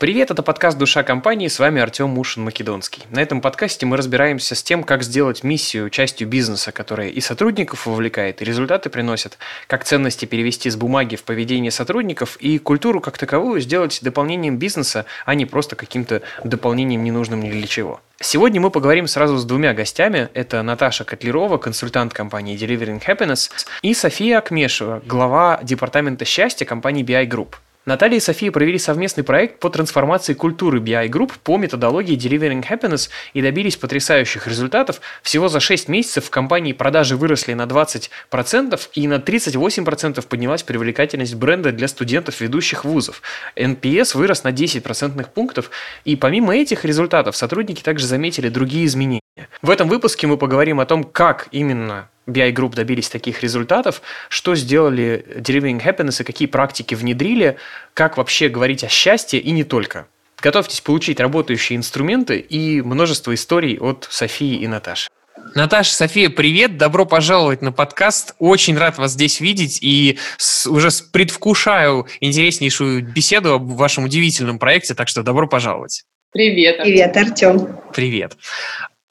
Привет, это подкаст «Душа компании», с вами Артем Мушин-Македонский. На этом подкасте мы разбираемся с тем, как сделать миссию частью бизнеса, которая и сотрудников вовлекает, и результаты приносит, как ценности перевести с бумаги в поведение сотрудников, и культуру как таковую сделать дополнением бизнеса, а не просто каким-то дополнением ненужным ни для чего. Сегодня мы поговорим сразу с двумя гостями. Это Наташа Котлерова, консультант компании Delivering Happiness, и София Акмешева, глава департамента счастья компании BI Group. Наталья и София провели совместный проект по трансформации культуры BI Group по методологии Delivering Happiness и добились потрясающих результатов. Всего за 6 месяцев в компании продажи выросли на 20% и на 38% поднялась привлекательность бренда для студентов ведущих вузов. NPS вырос на 10 процентных пунктов, и помимо этих результатов сотрудники также заметили другие изменения. В этом выпуске мы поговорим о том, как именно BI Group добились таких результатов, что сделали Delivering Happiness и какие практики внедрили, как вообще говорить о счастье и не только. Готовьтесь получить работающие инструменты и множество историй от Софии и Наташи. Наташа, София, привет, добро пожаловать на подкаст. Очень рад вас здесь видеть и с, уже предвкушаю интереснейшую беседу об вашем удивительном проекте, так что добро пожаловать. Привет. Артем. Привет, Артем. Привет.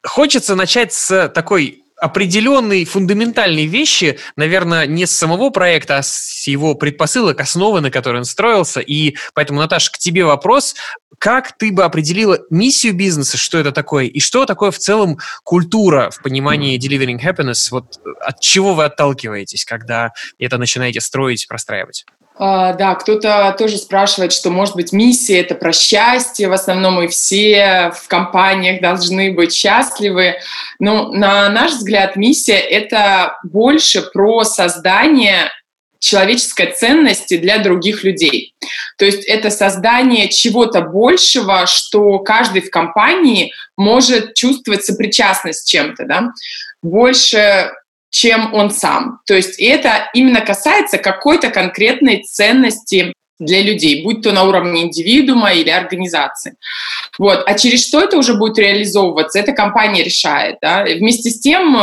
Хочется начать с такой определенные фундаментальные вещи, наверное, не с самого проекта, а с его предпосылок, основы, на которой он строился. И поэтому, Наташа, к тебе вопрос. Как ты бы определила миссию бизнеса, что это такое, и что такое в целом культура в понимании Delivering Happiness? Вот от чего вы отталкиваетесь, когда это начинаете строить, простраивать? Uh, да, кто-то тоже спрашивает, что, может быть, миссия — это про счастье. В основном мы все в компаниях должны быть счастливы. Но, на наш взгляд, миссия — это больше про создание человеческой ценности для других людей. То есть это создание чего-то большего, что каждый в компании может чувствовать сопричастность с чем-то. Да? Больше чем он сам. То есть это именно касается какой-то конкретной ценности для людей, будь то на уровне индивидуума или организации. Вот. А через что это уже будет реализовываться, эта компания решает. Да? Вместе с тем,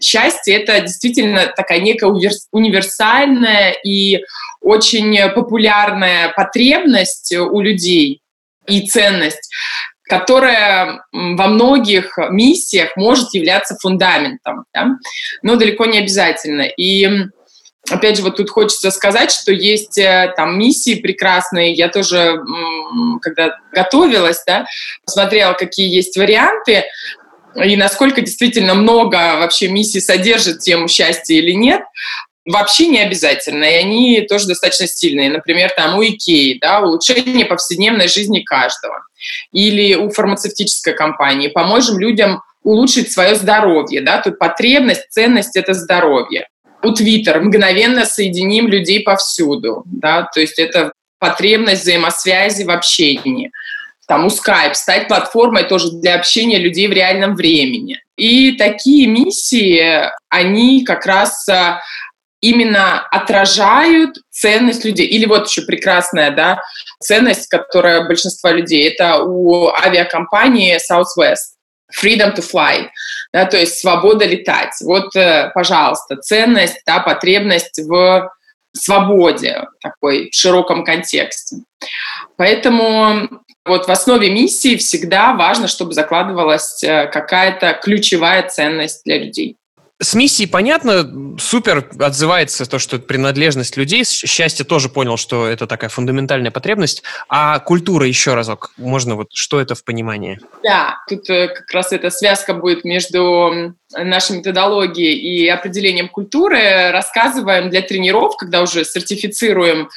счастье — это действительно такая некая универсальная и очень популярная потребность у людей и ценность, которая во многих миссиях может являться фундаментом, да? но далеко не обязательно. И опять же, вот тут хочется сказать, что есть э, там миссии прекрасные. Я тоже, когда готовилась, да, посмотрела, какие есть варианты, и насколько действительно много вообще миссий содержит тему счастья или нет вообще не обязательно, и они тоже достаточно сильные. Например, там у Икеи, да, улучшение повседневной жизни каждого. Или у фармацевтической компании поможем людям улучшить свое здоровье, да, тут потребность, ценность — это здоровье. У Twitter мгновенно соединим людей повсюду, да, то есть это потребность взаимосвязи в общении. Там у Skype стать платформой тоже для общения людей в реальном времени. И такие миссии, они как раз а, именно отражают ценность людей. Или вот еще прекрасная да, ценность, которая большинство людей, это у авиакомпании Southwest. Freedom to fly, да, то есть свобода летать. Вот, э, пожалуйста, ценность, да, потребность в свободе такой в широком контексте. Поэтому вот в основе миссии всегда важно, чтобы закладывалась э, какая-то ключевая ценность для людей. С миссией понятно, супер отзывается то, что принадлежность людей. Счастье тоже понял, что это такая фундаментальная потребность. А культура еще разок, можно вот, что это в понимании? Да, тут э, как раз эта связка будет между нашей методологией и определением культуры. Рассказываем для тренеров, когда уже сертифицируем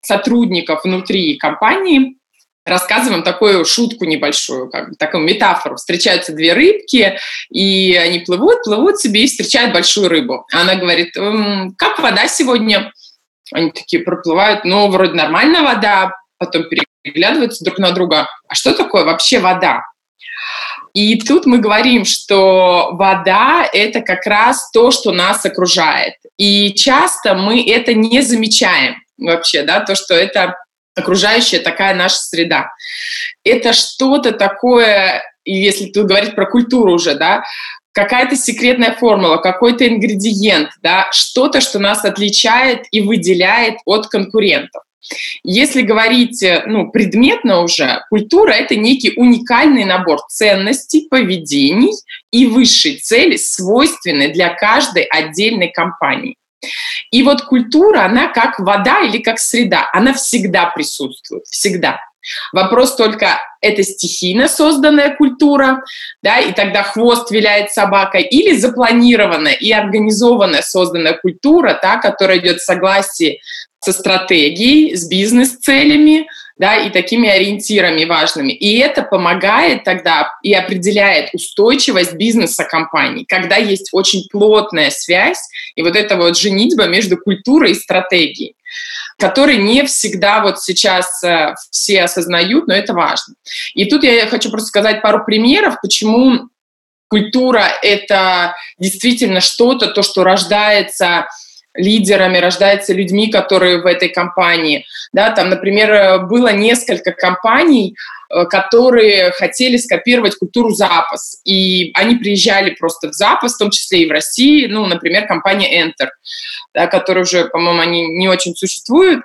сотрудников внутри компании, рассказываем такую шутку небольшую, как бы такую метафору. Встречаются две рыбки, и они плывут, плывут себе и встречают большую рыбу. Она говорит, «Эм, как вода сегодня? Они такие проплывают, ну, вроде нормальная вода, потом переглядываются друг на друга. А что такое вообще вода? И тут мы говорим, что вода — это как раз то, что нас окружает. И часто мы это не замечаем вообще, да, то, что это окружающая такая наша среда. Это что-то такое, если тут говорить про культуру уже, да, какая-то секретная формула, какой-то ингредиент, да, что-то, что нас отличает и выделяет от конкурентов. Если говорить э, ну, предметно уже, культура – это некий уникальный набор ценностей, поведений и высшей цели, свойственной для каждой отдельной компании. И вот культура, она как вода или как среда, она всегда присутствует, всегда. Вопрос только, это стихийно созданная культура, да, и тогда хвост виляет собакой, или запланированная и организованная созданная культура, та, которая идет в согласии со стратегией, с бизнес-целями, да, и такими ориентирами важными. И это помогает тогда и определяет устойчивость бизнеса компании, когда есть очень плотная связь и вот эта вот женитьба между культурой и стратегией который не всегда вот сейчас э, все осознают, но это важно. И тут я хочу просто сказать пару примеров, почему культура — это действительно что-то, то, что рождается лидерами, рождается людьми, которые в этой компании. Да, там, например, было несколько компаний, э, которые хотели скопировать культуру запас. И они приезжали просто в запас, в том числе и в России. Ну, например, компания Enter, да, которая уже, по-моему, они не очень существуют.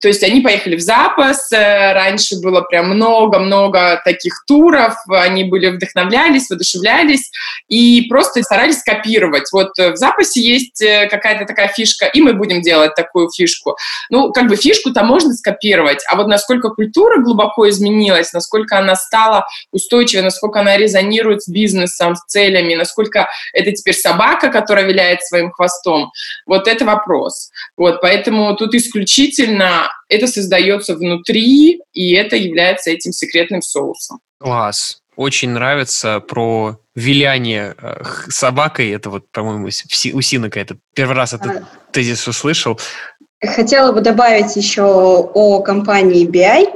То есть они поехали в запас, э, раньше было прям много-много таких туров, они были вдохновлялись, воодушевлялись и просто старались копировать. Вот в запасе есть э, какая-то такая фишка, и мы будем делать такую фишку. Ну, как бы фишку-то можно скопировать, а вот насколько культура глубоко изменилась, насколько она стала устойчивой, насколько она резонирует с бизнесом, с целями, насколько это теперь собака, которая виляет своим хвостом, вот это вопрос. Вот, поэтому тут исключительно это создается внутри, и это является этим секретным соусом. Класс. Очень нравится про виляние э, собакой. Это вот, по-моему, у Синака это первый раз этот а... тезис услышал. Хотела бы добавить еще о компании BI.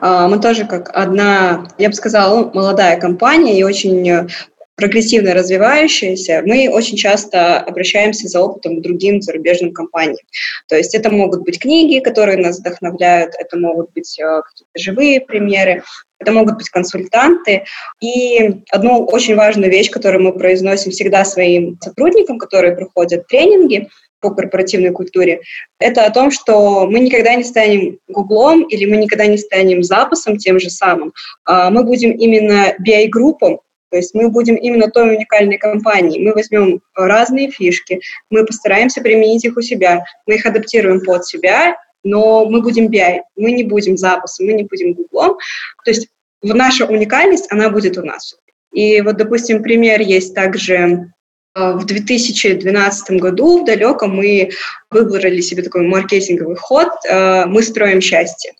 А, мы тоже как одна, я бы сказала, молодая компания и очень прогрессивно развивающаяся, мы очень часто обращаемся за опытом к другим зарубежным компаниям. То есть это могут быть книги, которые нас вдохновляют, это могут быть э, какие-то живые примеры, это могут быть консультанты. И одну очень важную вещь, которую мы произносим всегда своим сотрудникам, которые проходят тренинги, по корпоративной культуре, это о том, что мы никогда не станем Гуглом или мы никогда не станем запасом тем же самым. А мы будем именно BI-группом, то есть мы будем именно той уникальной компанией. Мы возьмем разные фишки, мы постараемся применить их у себя, мы их адаптируем под себя, но мы будем BI, мы не будем запасом, мы не будем гуглом. То есть наша уникальность, она будет у нас. И вот, допустим, пример есть также э, в 2012 году, в далеком, мы выбрали себе такой маркетинговый ход э, «Мы строим счастье».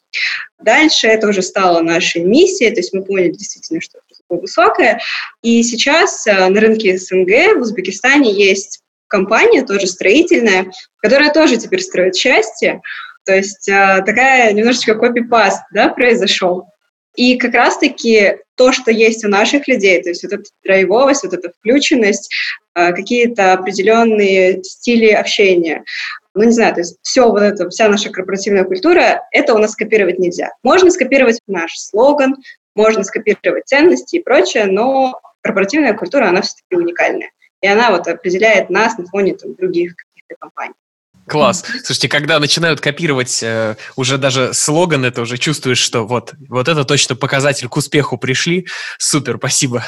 Дальше это уже стало нашей миссией, то есть мы поняли действительно, что высокая. И сейчас э, на рынке СНГ в Узбекистане есть компания, тоже строительная, которая тоже теперь строит счастье. То есть э, такая немножечко копипаст да, произошел. И как раз-таки то, что есть у наших людей, то есть вот эта драйвовость, вот эта включенность, э, какие-то определенные стили общения, ну, не знаю, то есть все вот это, вся наша корпоративная культура, это у нас скопировать нельзя. Можно скопировать наш слоган, можно скопировать ценности и прочее, но корпоративная культура, она все-таки уникальная. И она вот определяет нас на фоне там, других каких-то компаний. Класс. Слушайте, когда начинают копировать э, уже даже слоган, это уже чувствуешь, что вот, вот это точно показатель к успеху пришли. Супер, спасибо.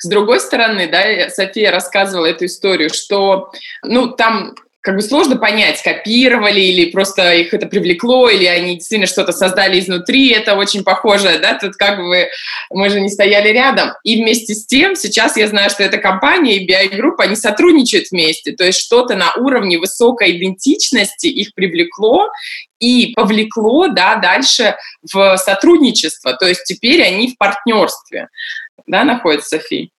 С другой стороны, да, София рассказывала эту историю, что, ну, там как бы сложно понять, копировали или просто их это привлекло, или они действительно что-то создали изнутри, это очень похоже, да, тут как бы мы же не стояли рядом. И вместе с тем, сейчас я знаю, что эта компания и BI Group, они сотрудничают вместе, то есть что-то на уровне высокой идентичности их привлекло и повлекло, да, дальше в сотрудничество, то есть теперь они в партнерстве, да, находятся, София?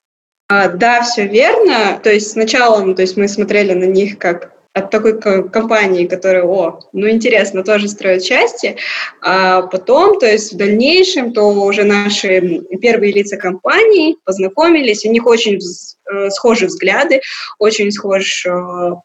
А, да, все верно. То есть сначала то есть мы смотрели на них как от такой компании, которая, о, ну интересно, тоже строят счастье, а потом, то есть в дальнейшем, то уже наши первые лица компании познакомились, у них очень э, схожи взгляды, очень схож э,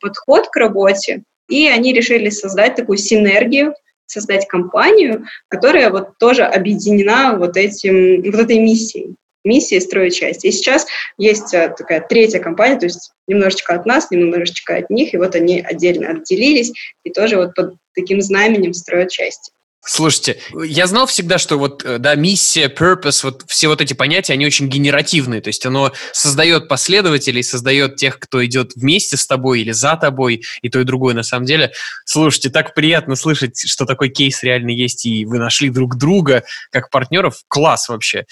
подход к работе, и они решили создать такую синергию, создать компанию, которая вот тоже объединена вот, этим, вот этой миссией миссии строить часть. И сейчас есть э, такая третья компания, то есть немножечко от нас, немножечко от них, и вот они отдельно отделились и тоже вот под таким знаменем строят части. Слушайте, я знал всегда, что вот, э, да, миссия, purpose, вот все вот эти понятия, они очень генеративные, то есть оно создает последователей, создает тех, кто идет вместе с тобой или за тобой, и то, и другое на самом деле. Слушайте, так приятно слышать, что такой кейс реально есть, и вы нашли друг друга как партнеров. Класс вообще.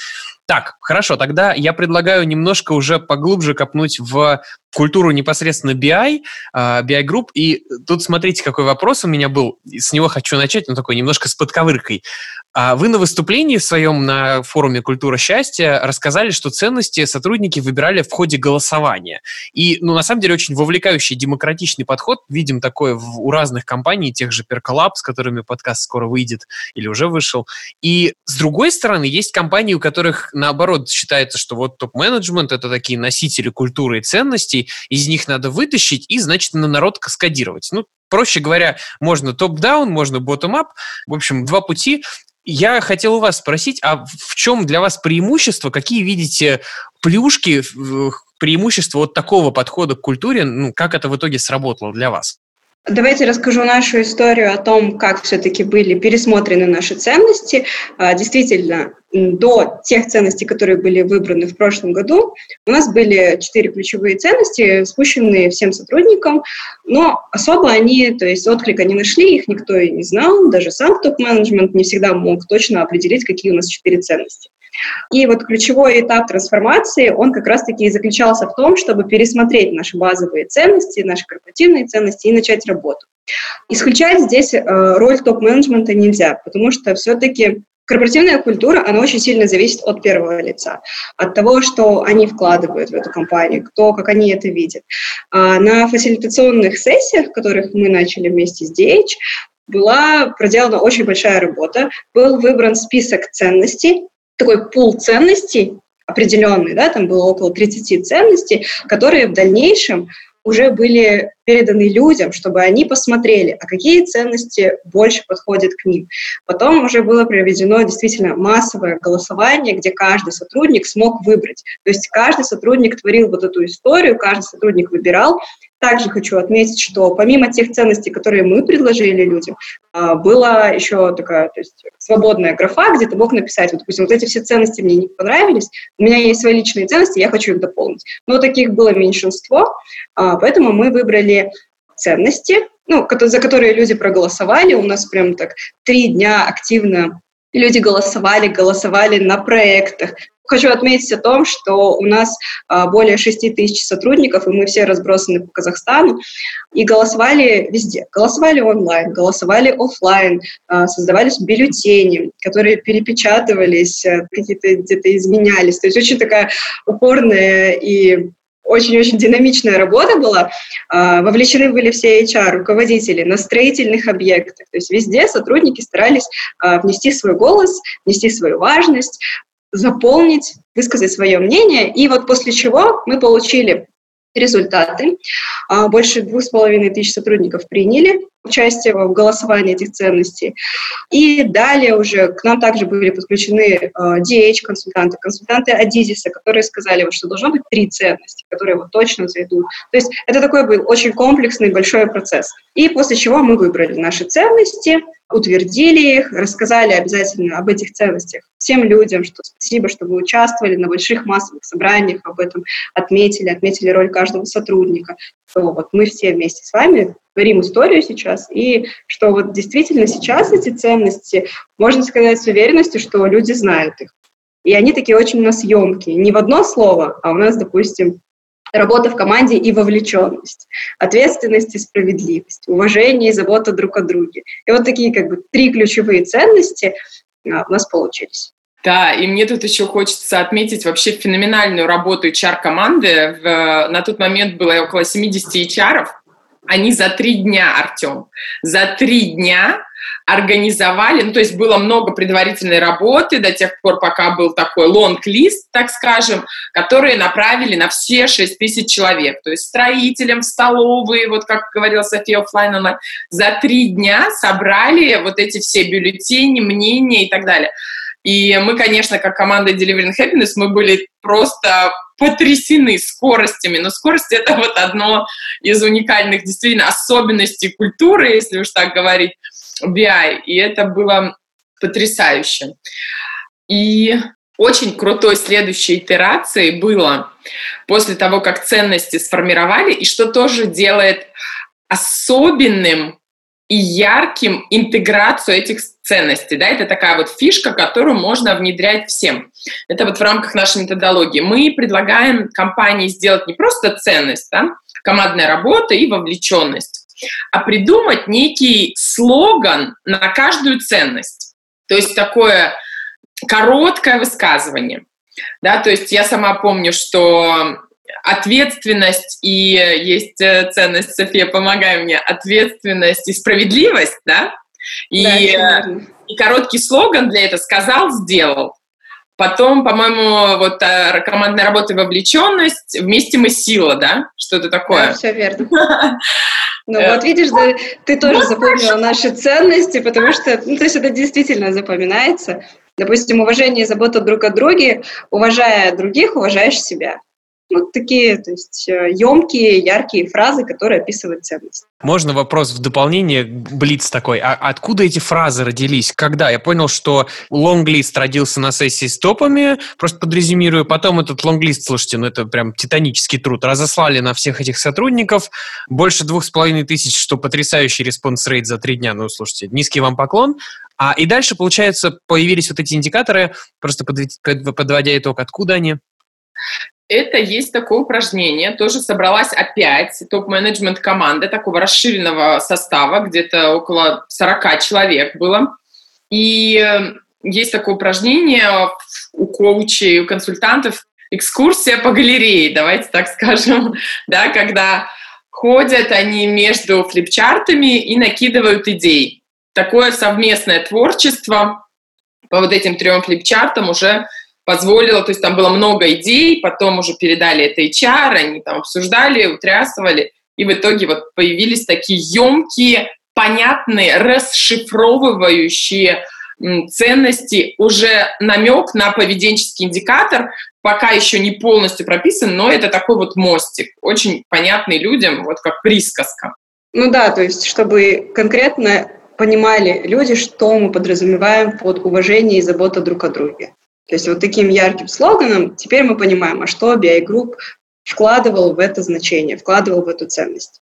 Так, хорошо, тогда я предлагаю немножко уже поглубже копнуть в культуру непосредственно BI, а, BI Group. И тут смотрите, какой вопрос у меня был. С него хочу начать, но такой немножко с подковыркой. А вы на выступлении своем на форуме «Культура счастья» рассказали, что ценности сотрудники выбирали в ходе голосования. И, ну, на самом деле, очень вовлекающий демократичный подход. Видим такое в, у разных компаний, тех же Percolab, с которыми подкаст скоро выйдет или уже вышел. И, с другой стороны, есть компании, у которых, наоборот, считается, что вот топ-менеджмент – это такие носители культуры и ценностей, из них надо вытащить и, значит, на народ каскадировать. Ну, Проще говоря, можно топ-даун, можно ботtom-ап. В общем, два пути. Я хотел у вас спросить, а в чем для вас преимущество, какие видите плюшки, преимущества вот такого подхода к культуре, ну, как это в итоге сработало для вас? Давайте расскажу нашу историю о том, как все-таки были пересмотрены наши ценности. А, действительно, до тех ценностей, которые были выбраны в прошлом году, у нас были четыре ключевые ценности, спущенные всем сотрудникам, но особо они, то есть отклика не нашли, их никто и не знал, даже сам топ-менеджмент не всегда мог точно определить, какие у нас четыре ценности. И вот ключевой этап трансформации, он как раз-таки и заключался в том, чтобы пересмотреть наши базовые ценности, наши корпоративные ценности и начать работу. Исключать здесь э, роль топ-менеджмента нельзя, потому что все-таки Корпоративная культура, она очень сильно зависит от первого лица, от того, что они вкладывают в эту компанию, кто, как они это видят. А на фасилитационных сессиях, которых мы начали вместе с DH, была проделана очень большая работа, был выбран список ценностей, такой пул ценностей определенный, да, там было около 30 ценностей, которые в дальнейшем уже были переданы людям, чтобы они посмотрели, а какие ценности больше подходят к ним. Потом уже было проведено действительно массовое голосование, где каждый сотрудник смог выбрать. То есть каждый сотрудник творил вот эту историю, каждый сотрудник выбирал, также хочу отметить, что помимо тех ценностей, которые мы предложили людям, а, была еще такая то есть, свободная графа, где ты мог написать, вот, допустим, вот эти все ценности мне не понравились, у меня есть свои личные ценности, я хочу их дополнить. Но таких было меньшинство, а, поэтому мы выбрали ценности, ну, за которые люди проголосовали. У нас прям так три дня активно люди голосовали, голосовали на проектах, Хочу отметить о том, что у нас а, более 6 тысяч сотрудников, и мы все разбросаны по Казахстану, и голосовали везде. Голосовали онлайн, голосовали офлайн, а, создавались бюллетени, которые перепечатывались, э, какие-то где-то изменялись. То есть очень такая упорная и очень-очень динамичная работа была. А, вовлечены были все HR, руководители на строительных объектах. То есть везде сотрудники старались внести свой голос, внести свою важность, заполнить, высказать свое мнение. И вот после чего мы получили результаты. А, больше двух с половиной тысяч сотрудников приняли участие в голосовании этих ценностей. И далее уже к нам также были подключены DH-консультанты, консультанты Адизиса, которые сказали, вот, что должно быть три ценности, которые вот точно зайдут. То есть это такой был очень комплексный большой процесс. И после чего мы выбрали наши ценности, утвердили их, рассказали обязательно об этих ценностях всем людям, что спасибо, что вы участвовали на больших массовых собраниях, об этом отметили, отметили роль каждого сотрудника, что вот мы все вместе с вами творим историю сейчас, и что вот действительно сейчас эти ценности, можно сказать с уверенностью, что люди знают их. И они такие очень у нас емкие. Не в одно слово, а у нас, допустим, работа в команде и вовлеченность, ответственность и справедливость, уважение и забота друг о друге. И вот такие как бы три ключевые ценности а, у нас получились. Да, и мне тут еще хочется отметить вообще феноменальную работу HR-команды. На тот момент было около 70 HR, они за три дня, Артем, за три дня организовали, ну, то есть было много предварительной работы до тех пор, пока был такой лонг-лист, так скажем, которые направили на все 6 тысяч человек, то есть строителям, столовые, вот как говорила София офлайн онлайн, за три дня собрали вот эти все бюллетени, мнения и так далее. И мы, конечно, как команда Delivering Happiness, мы были просто потрясены скоростями. Но скорость — это вот одно из уникальных действительно особенностей культуры, если уж так говорить. BI, и это было потрясающе. И очень крутой следующей итерацией было после того, как ценности сформировали, и что тоже делает особенным и ярким интеграцию этих ценностей. Да? Это такая вот фишка, которую можно внедрять всем. Это вот в рамках нашей методологии. Мы предлагаем компании сделать не просто ценность, да? командная работа и вовлеченность, а придумать некий слоган на каждую ценность. То есть такое короткое высказывание. Да, то есть я сама помню, что ответственность и есть э, ценность, София, помогай мне, ответственность и справедливость, да? И, да, э, и короткий слоган для этого сказал, сделал. Потом, по-моему, вот э, командная работа и вовлеченность, вместе мы сила, да? Что-то такое. Да, все верно. Ну вот видишь, да, ты тоже запомнила наши ценности, потому что, ну, то есть это действительно запоминается. Допустим, уважение и забота друг о друге, уважая других, уважаешь себя. Вот такие, то есть емкие, яркие фразы, которые описывают ценность. Можно вопрос в дополнение, Блиц такой. А откуда эти фразы родились? Когда? Я понял, что лонглист родился на сессии с топами, просто подрезюмирую. Потом этот лонглист, слушайте, ну это прям титанический труд. Разослали на всех этих сотрудников. Больше двух с половиной тысяч, что потрясающий response rate за три дня. Ну, слушайте, низкий вам поклон. А и дальше, получается, появились вот эти индикаторы, просто подводя итог, откуда они? Это есть такое упражнение. Тоже собралась опять топ-менеджмент команды такого расширенного состава, где-то около 40 человек было. И э, есть такое упражнение у коучей, у консультантов, экскурсия по галерее, давайте так скажем, да, когда ходят они между флипчартами и накидывают идей. Такое совместное творчество по вот этим трем флипчартам уже позволило, то есть там было много идей, потом уже передали это HR, они там обсуждали, утрясывали, и в итоге вот появились такие емкие, понятные, расшифровывающие ценности, уже намек на поведенческий индикатор, пока еще не полностью прописан, но это такой вот мостик, очень понятный людям, вот как присказка. Ну да, то есть чтобы конкретно понимали люди, что мы подразумеваем под уважение и забота друг о друге. То есть вот таким ярким слоганом теперь мы понимаем, а что BI Group вкладывал в это значение, вкладывал в эту ценность.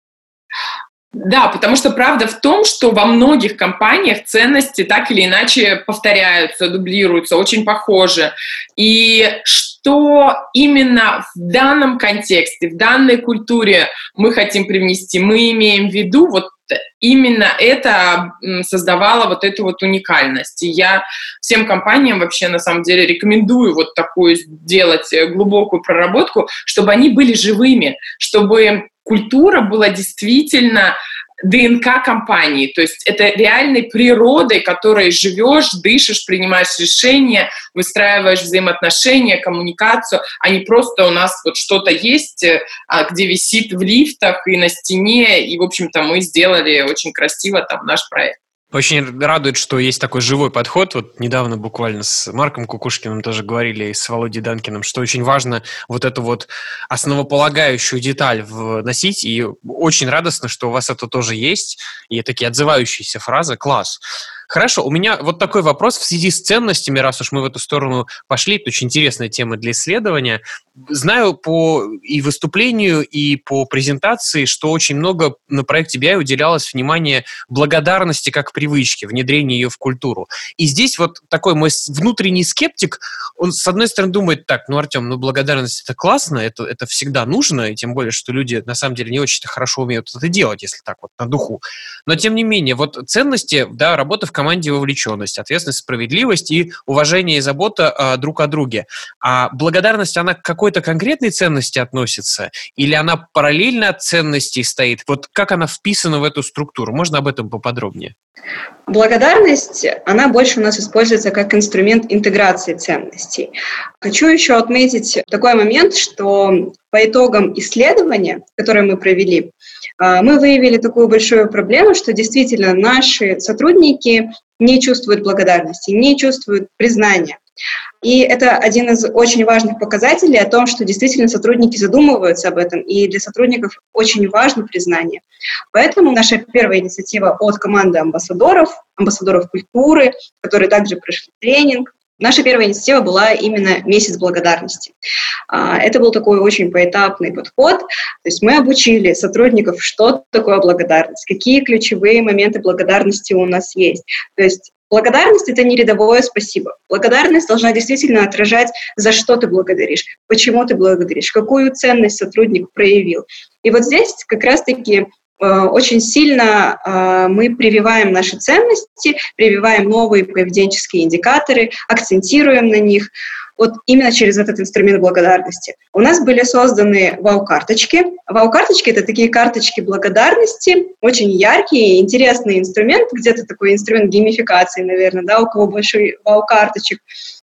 Да, потому что правда в том, что во многих компаниях ценности так или иначе повторяются, дублируются, очень похожи. И что именно в данном контексте, в данной культуре мы хотим привнести, мы имеем в виду вот именно это создавало вот эту вот уникальность. И я всем компаниям вообще на самом деле рекомендую вот такую сделать э, глубокую проработку, чтобы они были живыми, чтобы культура была действительно ДНК компании, то есть это реальной природой, которой живешь, дышишь, принимаешь решения, выстраиваешь взаимоотношения, коммуникацию, а не просто у нас вот что-то есть, э, а, где висит в лифтах и на стене, и, в общем-то, мы сделали очень красиво там наш проект. Очень радует, что есть такой живой подход. Вот недавно буквально с Марком Кукушкиным тоже говорили, и с Володей Данкиным, что очень важно вот эту вот основополагающую деталь вносить. И очень радостно, что у вас это тоже есть. И такие отзывающиеся фразы. Класс. Хорошо, у меня вот такой вопрос в связи с ценностями, раз уж мы в эту сторону пошли, это очень интересная тема для исследования. Знаю по и выступлению, и по презентации, что очень много на проекте BI уделялось внимание благодарности как привычке, внедрению ее в культуру. И здесь вот такой мой внутренний скептик, он с одной стороны думает так, ну, Артем, ну, благодарность это классно, это, это всегда нужно, и тем более, что люди на самом деле не очень хорошо умеют это делать, если так вот на духу. Но тем не менее, вот ценности, да, работа в команде вовлеченность, ответственность, справедливость и уважение и забота э, друг о друге. А благодарность, она к какой-то конкретной ценности относится? Или она параллельно от ценностей стоит? Вот как она вписана в эту структуру? Можно об этом поподробнее? Благодарность, она больше у нас используется как инструмент интеграции ценностей. Хочу еще отметить такой момент, что по итогам исследования, которое мы провели, а, мы выявили такую большую проблему, что действительно наши сотрудники не чувствуют благодарности, не чувствуют признания. И это один из очень важных показателей о том, что действительно сотрудники задумываются об этом, и для сотрудников очень важно признание. Поэтому наша первая инициатива от команды амбассадоров, амбассадоров культуры, которые также прошли тренинг, Наша первая инициатива была именно месяц благодарности. А, это был такой очень поэтапный подход. То есть мы обучили сотрудников, что такое благодарность, какие ключевые моменты благодарности у нас есть. То есть Благодарность — это не рядовое спасибо. Благодарность должна действительно отражать, за что ты благодаришь, почему ты благодаришь, какую ценность сотрудник проявил. И вот здесь как раз-таки э, очень сильно э, мы прививаем наши ценности, прививаем новые поведенческие индикаторы, акцентируем на них вот именно через этот инструмент благодарности. У нас были созданы вау-карточки. Вау-карточки — это такие карточки благодарности, очень яркие, интересный инструмент, где-то такой инструмент геймификации, наверное, да, у кого больше вау-карточек,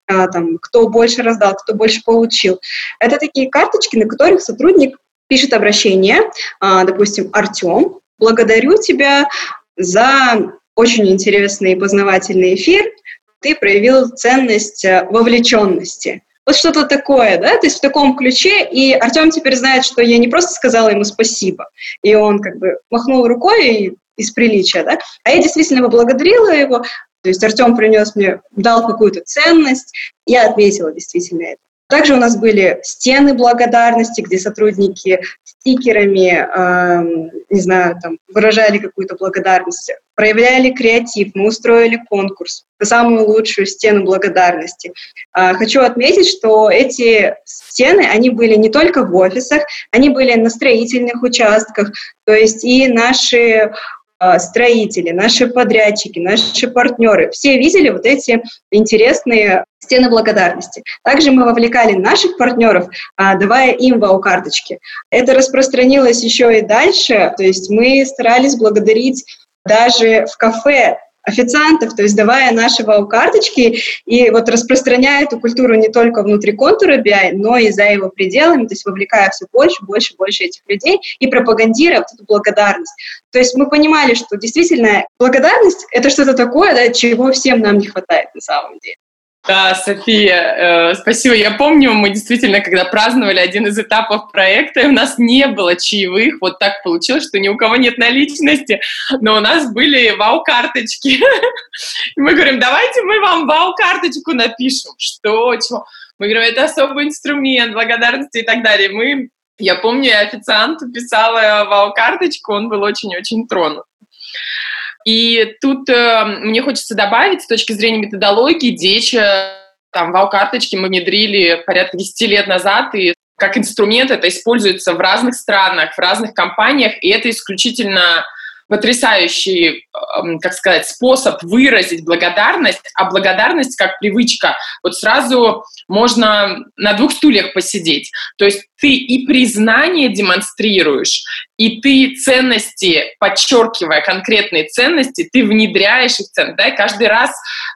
а, там, кто больше раздал, кто больше получил. Это такие карточки, на которых сотрудник пишет обращение, а, допустим, Артем, благодарю тебя за очень интересный и познавательный эфир ты проявил ценность э, вовлеченности. Вот что-то такое, да, то есть в таком ключе, и Артем теперь знает, что я не просто сказала ему спасибо, и он как бы махнул рукой из приличия, да, а я действительно поблагодарила его, то есть Артем принес мне, дал какую-то ценность, я отметила действительно это. Также у нас были стены благодарности, где сотрудники стикерами, э, не знаю, там, выражали какую-то благодарность, проявляли креатив, мы устроили конкурс на самую лучшую стену благодарности. Э, хочу отметить, что эти стены, они были не только в офисах, они были на строительных участках, то есть и наши строители, наши подрядчики, наши партнеры, все видели вот эти интересные стены благодарности. Также мы вовлекали наших партнеров, а, давая им вау-карточки. Это распространилось еще и дальше, то есть мы старались благодарить даже в кафе официантов, то есть давая наши вау-карточки и вот распространяя эту культуру не только внутри контура BI, но и за его пределами, то есть вовлекая все больше, больше, больше этих людей и пропагандируя вот эту благодарность. То есть мы понимали, что действительно благодарность — это что-то такое, да, чего всем нам не хватает на самом деле. Да, София, э, спасибо. Я помню, мы действительно, когда праздновали один из этапов проекта, у нас не было чаевых. Вот так получилось, что ни у кого нет наличности, но у нас были вау-карточки. Мы говорим, давайте мы вам вау-карточку напишем. Что, чего? Мы говорим, это особый инструмент благодарности и так далее. Мы, я помню, я официанту писала вау-карточку, он был очень-очень тронут. И тут э, мне хочется добавить с точки зрения методологии, ДЕЧ, там, вау-карточки мы внедрили порядка 10 лет назад, и как инструмент это используется в разных странах, в разных компаниях, и это исключительно потрясающий, эм, как сказать, способ выразить благодарность, а благодарность как привычка. Вот сразу можно на двух стульях посидеть. То есть ты и признание демонстрируешь, и ты ценности, подчеркивая конкретные ценности, ты внедряешь их ценности. Да? И каждый раз,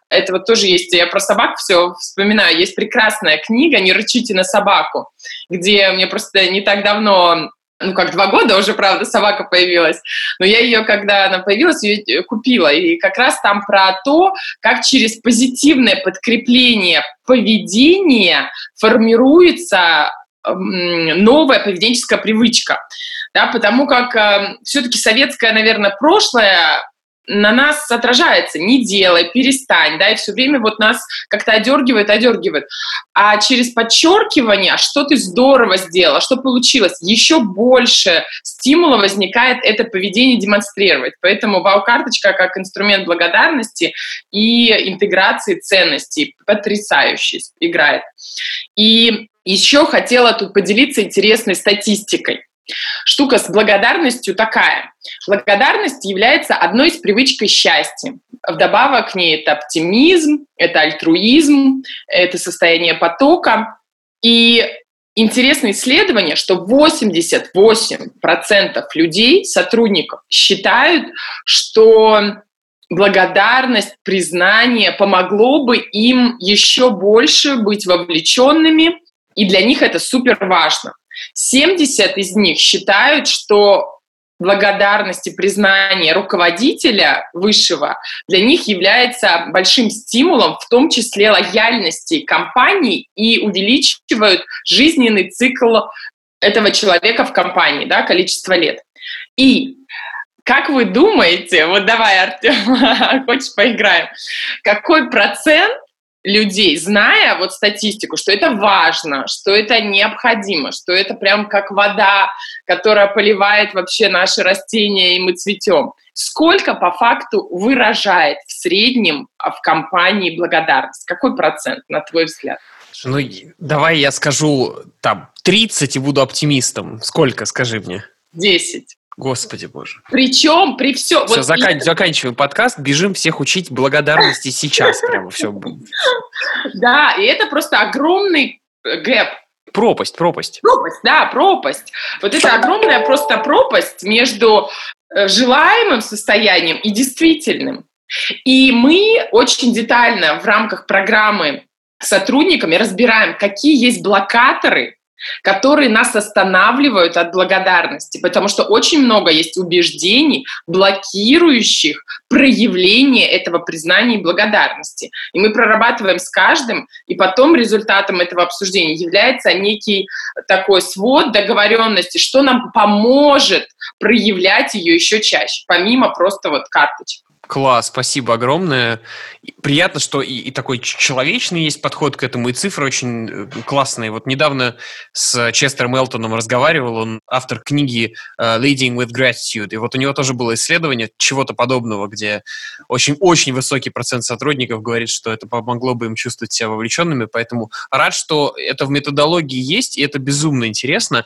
это вот тоже есть, я про собак все вспоминаю, есть прекрасная книга «Не рычите на собаку», где мне просто не так давно ну, как два года уже, правда, собака появилась, но я ее, когда она появилась, ее купила. И как раз там про то, как через позитивное подкрепление поведения формируется новая поведенческая привычка. Да, потому как э, все-таки советское, наверное, прошлое на нас отражается. Не делай, перестань, да, и все время вот нас как-то одергивает, одергивает. А через подчеркивание, что ты здорово сделала, что получилось, еще больше стимула возникает это поведение демонстрировать. Поэтому вау-карточка как инструмент благодарности и интеграции ценностей потрясающе играет. И еще хотела тут поделиться интересной статистикой. Штука с благодарностью такая. Благодарность является одной из привычек счастья. Вдобавок к ней это оптимизм, это альтруизм, это состояние потока. И интересное исследование, что 88% людей, сотрудников, считают, что благодарность, признание помогло бы им еще больше быть вовлеченными, и для них это супер важно. 70 из них считают, что благодарности, признания руководителя высшего для них является большим стимулом, в том числе лояльности компании и увеличивают жизненный цикл этого человека в компании, да, количество лет. И как вы думаете, вот давай, Артем, хочешь поиграем, какой процент людей, зная вот статистику, что это важно, что это необходимо, что это прям как вода, которая поливает вообще наши растения, и мы цветем. Сколько по факту выражает в среднем в компании благодарность? Какой процент, на твой взгляд? Ну, давай я скажу там 30 и буду оптимистом. Сколько, скажи мне? 10. Господи боже. Причем при всем... Все, вот закан... и... заканчиваем подкаст, бежим всех учить благодарности сейчас прямо все. Да, и это просто огромный э, гэп. Пропасть, пропасть. Пропасть, да, пропасть. Вот это огромная просто пропасть между э, желаемым состоянием и действительным. И мы очень детально в рамках программы сотрудниками разбираем, какие есть блокаторы которые нас останавливают от благодарности, потому что очень много есть убеждений, блокирующих проявление этого признания и благодарности. И мы прорабатываем с каждым, и потом результатом этого обсуждения является некий такой свод договоренности, что нам поможет проявлять ее еще чаще, помимо просто вот карточек. Класс, спасибо огромное. Приятно, что и, и такой человечный есть подход к этому, и цифры очень э, классные. Вот недавно с Честером Элтоном разговаривал, он автор книги uh, Leading with Gratitude, и вот у него тоже было исследование чего-то подобного, где очень-очень высокий процент сотрудников говорит, что это помогло бы им чувствовать себя вовлеченными, поэтому рад, что это в методологии есть, и это безумно интересно.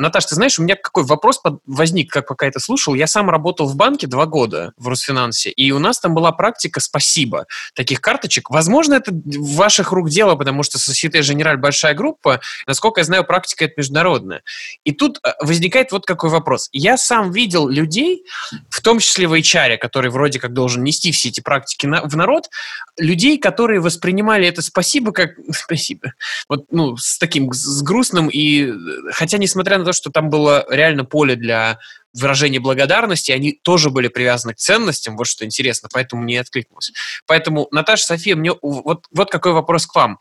Наташ, ты знаешь, у меня какой вопрос возник, как пока это слушал. Я сам работал в банке два года в Росфинансе, и у нас там была практика «Спасибо» таких карточек. Возможно, это в ваших рук дело, потому что Societe Generale большая группа. Насколько я знаю, практика это международная. И тут э, возникает вот какой вопрос. Я сам видел людей, в том числе в HR, который вроде как должен нести все эти практики на, в народ, людей, которые воспринимали это «спасибо» как «спасибо». Вот, ну, с таким, с грустным и... Э, хотя, несмотря на то, что там было реально поле для выражения благодарности, они тоже были привязаны к ценностям, вот что интересно, поэтому мне откликнулось. Поэтому, Наташа, София, мне вот, вот какой вопрос к вам.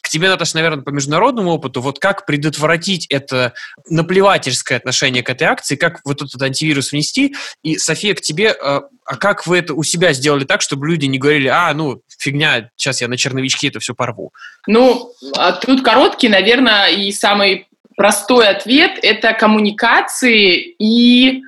К тебе, Наташа, наверное, по международному опыту, вот как предотвратить это наплевательское отношение к этой акции, как вот этот антивирус внести, и, София, к тебе, а, а как вы это у себя сделали так, чтобы люди не говорили, а, ну, фигня, сейчас я на черновичке это все порву? Ну, а тут короткий, наверное, и самый простой ответ – это коммуникации и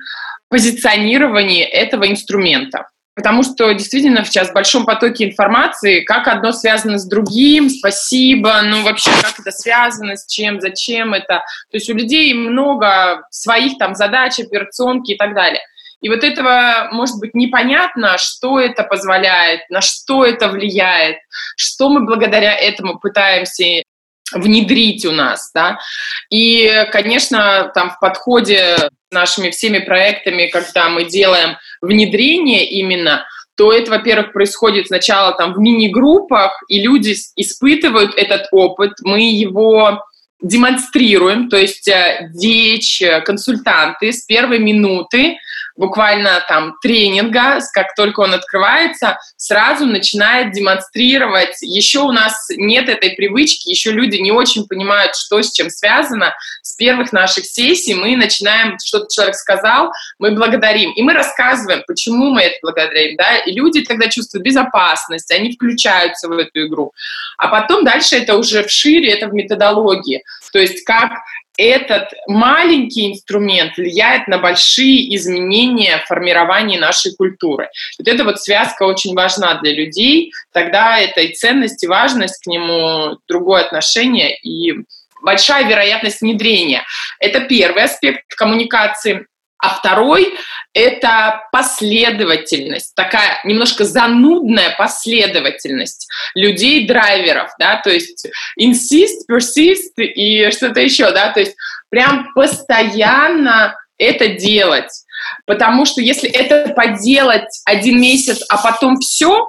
позиционирование этого инструмента. Потому что действительно сейчас в большом потоке информации, как одно связано с другим, спасибо, ну вообще как это связано, с чем, зачем это. То есть у людей много своих там задач, операционки и так далее. И вот этого может быть непонятно, что это позволяет, на что это влияет, что мы благодаря этому пытаемся внедрить у нас, да. И, конечно, там в подходе нашими всеми проектами, когда мы делаем внедрение именно, то это, во-первых, происходит сначала там в мини-группах, и люди испытывают этот опыт, мы его демонстрируем, то есть э, дичь, э, консультанты с первой минуты буквально там тренинга, как только он открывается, сразу начинает демонстрировать. Еще у нас нет этой привычки, еще люди не очень понимают, что с чем связано. С первых наших сессий мы начинаем, что-то человек сказал, мы благодарим. И мы рассказываем, почему мы это благодарим. Да? И люди тогда чувствуют безопасность, они включаются в эту игру. А потом дальше это уже в шире, это в методологии. То есть как этот маленький инструмент влияет на большие изменения в формировании нашей культуры. Вот эта вот связка очень важна для людей, тогда это и ценность, и важность к нему, другое отношение и большая вероятность внедрения. Это первый аспект коммуникации. А второй — это последовательность, такая немножко занудная последовательность людей-драйверов, да, то есть insist, persist и что-то еще, да, то есть прям постоянно это делать. Потому что если это поделать один месяц, а потом все,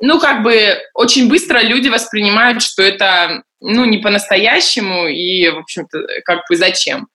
ну, как бы очень быстро люди воспринимают, что это ну, не по-настоящему и, в общем-то, как бы зачем.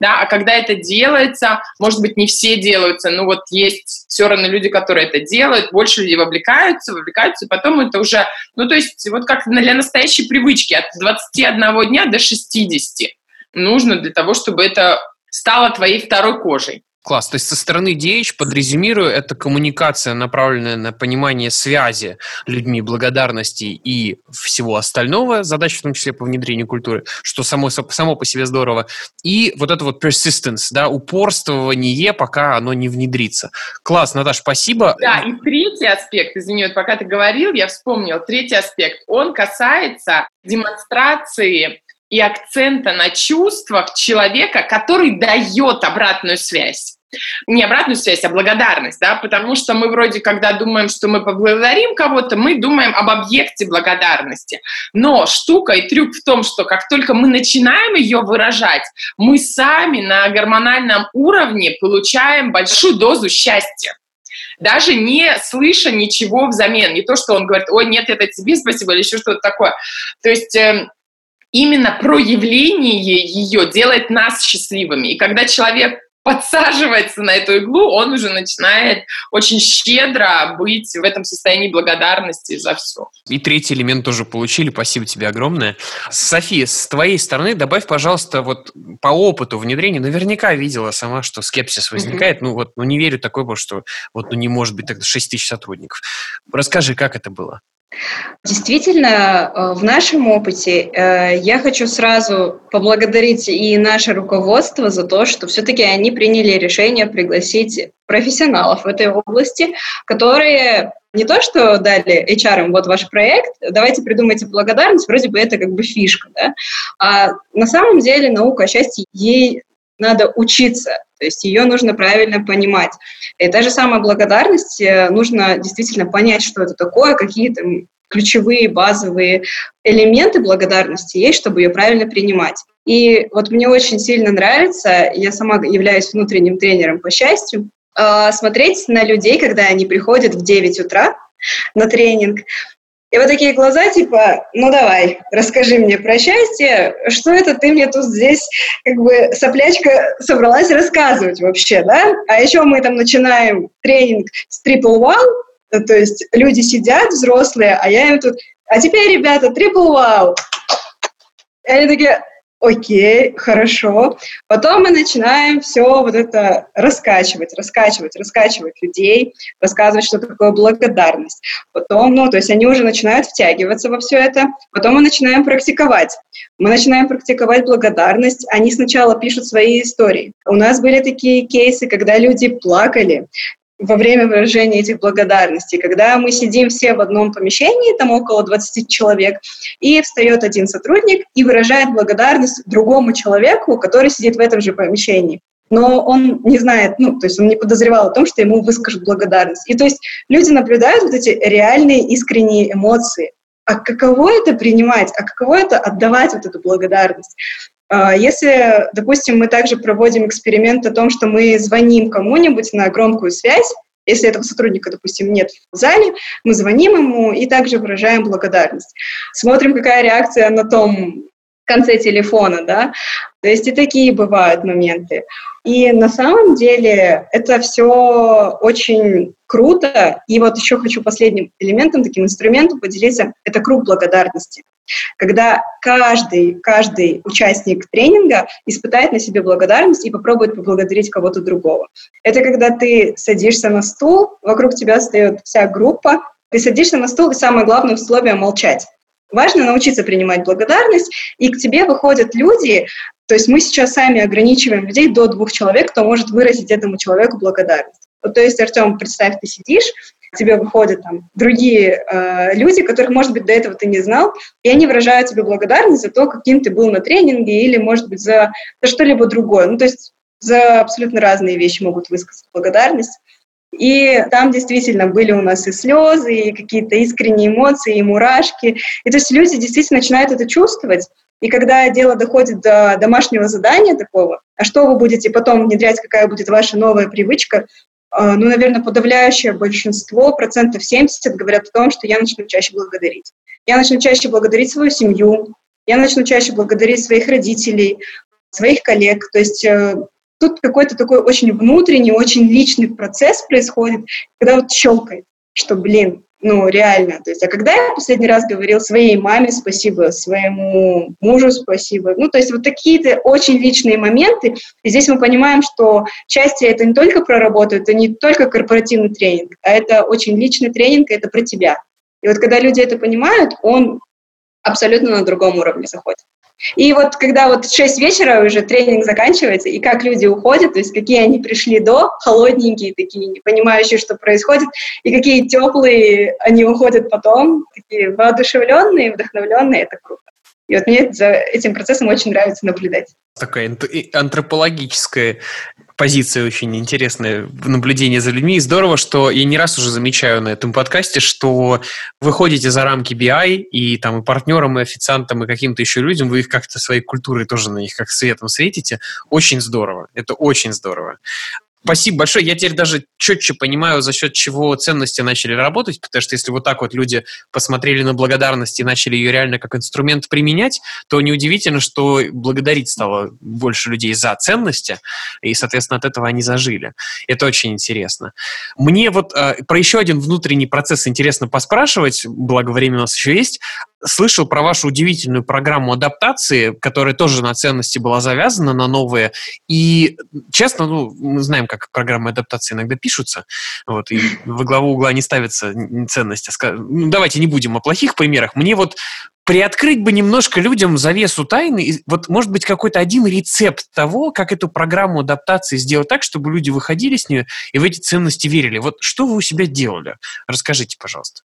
Да? А когда это делается, может быть, не все делаются, но вот есть все равно люди, которые это делают, больше людей вовлекаются, вовлекаются, и потом это уже, ну, то есть вот как для настоящей привычки от 21 дня до 60 нужно для того, чтобы это стало твоей второй кожей. Класс. То есть со стороны DH, подрезюмирую, это коммуникация, направленная на понимание связи людьми, благодарности и всего остального, задача в том числе по внедрению культуры, что само, само по себе здорово. И вот это вот persistence, да, упорствование, пока оно не внедрится. Класс, Наташа, спасибо. Да, и третий аспект, извини, вот пока ты говорил, я вспомнил, третий аспект, он касается демонстрации и акцента на чувствах человека, который дает обратную связь. Не обратную связь, а благодарность, да, потому что мы вроде, когда думаем, что мы поблагодарим кого-то, мы думаем об объекте благодарности. Но штука и трюк в том, что как только мы начинаем ее выражать, мы сами на гормональном уровне получаем большую дозу счастья даже не слыша ничего взамен. Не то, что он говорит, ой, нет, это тебе спасибо, или еще что-то такое. То есть э, именно проявление ее делает нас счастливыми. И когда человек подсаживается на эту иглу, он уже начинает очень щедро быть в этом состоянии благодарности за все. И третий элемент тоже получили. Спасибо тебе огромное. София, с твоей стороны добавь, пожалуйста, вот по опыту внедрения, наверняка видела сама, что скепсис возникает. Mm-hmm. Ну вот, ну не верю такой, что вот ну не может быть тогда 6 тысяч сотрудников. Расскажи, как это было? Действительно, э, в нашем опыте э, я хочу сразу поблагодарить и наше руководство за то, что все-таки они приняли решение пригласить профессионалов в этой области, которые не то, что дали HR, вот ваш проект, давайте придумайте благодарность, вроде бы это как бы фишка, да, а на самом деле наука о счастье, ей надо учиться, то есть ее нужно правильно понимать. И та же самая благодарность, э, нужно действительно понять, что это такое, какие там ключевые базовые элементы благодарности есть, чтобы ее правильно принимать. И вот мне очень сильно нравится, я сама являюсь внутренним тренером по счастью, э, смотреть на людей, когда они приходят в 9 утра на тренинг, и вот такие глаза, типа, ну давай, расскажи мне про счастье, что это ты мне тут здесь, как бы, соплячка собралась рассказывать вообще, да? А еще мы там начинаем тренинг с Triple Wow, то есть люди сидят, взрослые, а я им тут, а теперь, ребята, Triple Wow. И они такие, окей, хорошо. Потом мы начинаем все вот это раскачивать, раскачивать, раскачивать людей, рассказывать, что такое благодарность. Потом, ну, то есть они уже начинают втягиваться во все это. Потом мы начинаем практиковать. Мы начинаем практиковать благодарность. Они сначала пишут свои истории. У нас были такие кейсы, когда люди плакали, во время выражения этих благодарностей, когда мы сидим все в одном помещении, там около 20 человек, и встает один сотрудник и выражает благодарность другому человеку, который сидит в этом же помещении. Но он не знает, ну, то есть он не подозревал о том, что ему выскажут благодарность. И то есть люди наблюдают вот эти реальные искренние эмоции. А каково это принимать, а каково это отдавать вот эту благодарность? А, если, допустим, мы также проводим эксперимент о том, что мы звоним кому-нибудь на громкую связь, если этого сотрудника, допустим, нет в зале, мы звоним ему и также выражаем благодарность. Смотрим, какая реакция на том конце телефона, да. То есть и такие бывают моменты. И на самом деле это все очень круто. И вот еще хочу последним элементом, таким инструментом поделиться, это круг благодарности. Когда каждый, каждый участник тренинга испытает на себе благодарность и попробует поблагодарить кого-то другого. Это когда ты садишься на стул, вокруг тебя стоит вся группа, ты садишься на стул, и самое главное условие — молчать. Важно научиться принимать благодарность, и к тебе выходят люди, то есть мы сейчас сами ограничиваем людей до двух человек, кто может выразить этому человеку благодарность. То есть, Артем, представь, ты сидишь, тебе выходят там другие э, люди, которых, может быть, до этого ты не знал, и они выражают тебе благодарность за то, каким ты был на тренинге или, может быть, за, за что-либо другое. Ну, то есть за абсолютно разные вещи могут высказать благодарность. И там действительно были у нас и слезы, и какие-то искренние эмоции, и мурашки. И то есть люди действительно начинают это чувствовать. И когда дело доходит до домашнего задания такого, а что вы будете потом внедрять, какая будет ваша новая привычка, ну, наверное, подавляющее большинство, процентов 70, говорят о том, что я начну чаще благодарить. Я начну чаще благодарить свою семью, я начну чаще благодарить своих родителей, своих коллег. То есть э, тут какой-то такой очень внутренний, очень личный процесс происходит, когда вот щелкает, что, блин, ну, реально. То есть, а когда я последний раз говорил своей маме спасибо, своему мужу спасибо, ну, то есть вот такие-то очень личные моменты, и здесь мы понимаем, что части это не только про работу, это не только корпоративный тренинг, а это очень личный тренинг, это про тебя. И вот когда люди это понимают, он абсолютно на другом уровне заходит. И вот когда вот в 6 вечера уже тренинг заканчивается, и как люди уходят, то есть какие они пришли до, холодненькие такие, не понимающие, что происходит, и какие теплые они уходят потом, такие воодушевленные, вдохновленные, это круто. И вот мне за этим процессом очень нравится наблюдать. Такая антропологическая позиция очень интересная в наблюдении за людьми. И здорово, что я не раз уже замечаю на этом подкасте, что вы ходите за рамки BI, и там и партнерам, и официантам, и каким-то еще людям, вы их как-то своей культурой тоже на них как светом светите. Очень здорово. Это очень здорово. Спасибо большое. Я теперь даже четче понимаю, за счет чего ценности начали работать, потому что если вот так вот люди посмотрели на благодарность и начали ее реально как инструмент применять, то неудивительно, что благодарить стало больше людей за ценности, и, соответственно, от этого они зажили. Это очень интересно. Мне вот э, про еще один внутренний процесс интересно поспрашивать, благо время у нас еще есть слышал про вашу удивительную программу адаптации, которая тоже на ценности была завязана, на новые. И, честно, ну, мы знаем, как программы адаптации иногда пишутся, вот, и во главу угла не ставится ценность. А ну, давайте не будем о плохих примерах. Мне вот приоткрыть бы немножко людям завесу тайны, вот, может быть, какой-то один рецепт того, как эту программу адаптации сделать так, чтобы люди выходили с нее и в эти ценности верили. Вот что вы у себя делали? Расскажите, пожалуйста.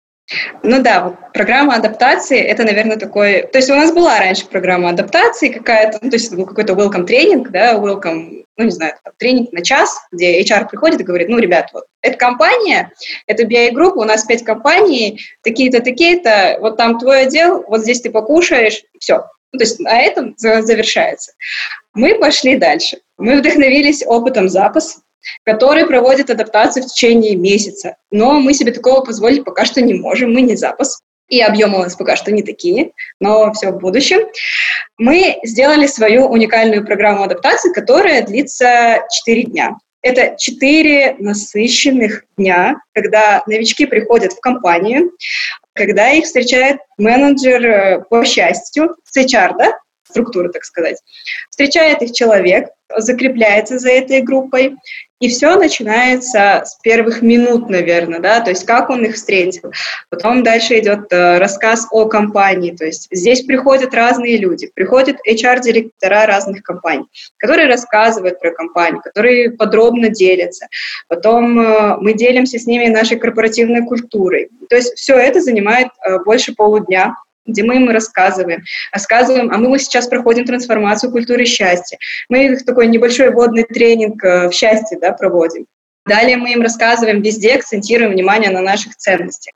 Ну да, вот программа адаптации – это, наверное, такой… То есть у нас была раньше программа адаптации какая-то, ну, то есть это был какой-то welcome тренинг, да, welcome, ну, не знаю, там, тренинг на час, где HR приходит и говорит, ну, ребят, вот, это компания, это BI-группа, у нас пять компаний, такие-то, такие-то, вот там твой отдел, вот здесь ты покушаешь, все. Ну, то есть на этом завершается. Мы пошли дальше. Мы вдохновились опытом запас, который проводит адаптацию в течение месяца. Но мы себе такого позволить пока что не можем, мы не запас. И объемы у нас пока что не такие, но все в будущем. Мы сделали свою уникальную программу адаптации, которая длится 4 дня. Это 4 насыщенных дня, когда новички приходят в компанию, когда их встречает менеджер э, по счастью, с HR, да, структуры, так сказать. Встречает их человек, закрепляется за этой группой, и все начинается с первых минут, наверное, да, то есть как он их встретил. Потом дальше идет э, рассказ о компании, то есть здесь приходят разные люди, приходят HR-директора разных компаний, которые рассказывают про компанию, которые подробно делятся. Потом э, мы делимся с ними нашей корпоративной культурой. То есть все это занимает э, больше полудня, где мы им рассказываем. Рассказываем, а мы сейчас проходим трансформацию культуры счастья. Мы такой небольшой водный тренинг э, в счастье да, проводим. Далее мы им рассказываем везде, акцентируем внимание на наших ценностях.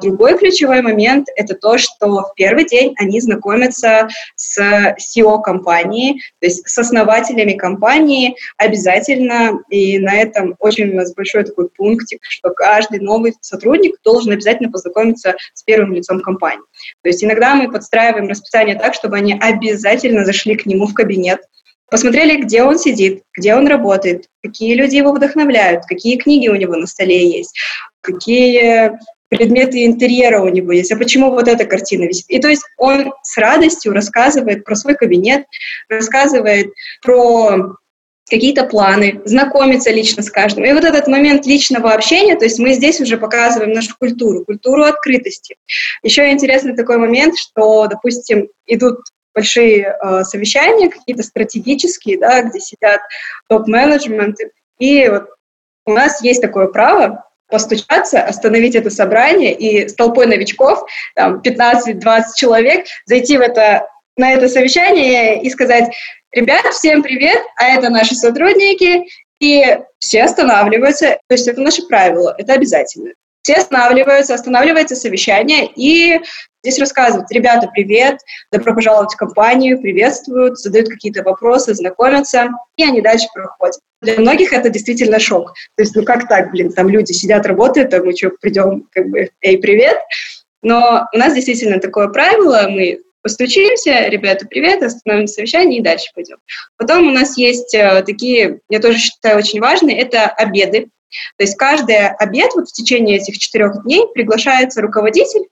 Другой ключевой момент – это то, что в первый день они знакомятся с SEO компании, то есть с основателями компании обязательно, и на этом очень у нас большой такой пунктик, что каждый новый сотрудник должен обязательно познакомиться с первым лицом компании. То есть иногда мы подстраиваем расписание так, чтобы они обязательно зашли к нему в кабинет, посмотрели, где он сидит, где он работает, какие люди его вдохновляют, какие книги у него на столе есть, какие предметы интерьера у него есть, а почему вот эта картина висит. И то есть он с радостью рассказывает про свой кабинет, рассказывает про какие-то планы, знакомиться лично с каждым. И вот этот момент личного общения, то есть мы здесь уже показываем нашу культуру, культуру открытости. Еще интересный такой момент, что, допустим, идут большие э, совещания, какие-то стратегические, да, где сидят топ-менеджменты, и вот у нас есть такое право постучаться, остановить это собрание и с толпой новичков, там 15-20 человек, зайти в это, на это совещание и сказать, ребят, всем привет, а это наши сотрудники, и все останавливаются, то есть это наше правило, это обязательно. Все останавливаются, останавливается совещание, и здесь рассказывают, ребята, привет, добро пожаловать в компанию, приветствуют, задают какие-то вопросы, знакомятся, и они дальше проходят. Для многих это действительно шок. То есть, ну как так, блин, там люди сидят, работают, а мы что, придем, как бы, эй, привет. Но у нас действительно такое правило, мы постучимся, ребята, привет, остановим совещание и дальше пойдем. Потом у нас есть э, такие, я тоже считаю очень важные, это обеды. То есть каждый обед вот в течение этих четырех дней приглашается руководитель,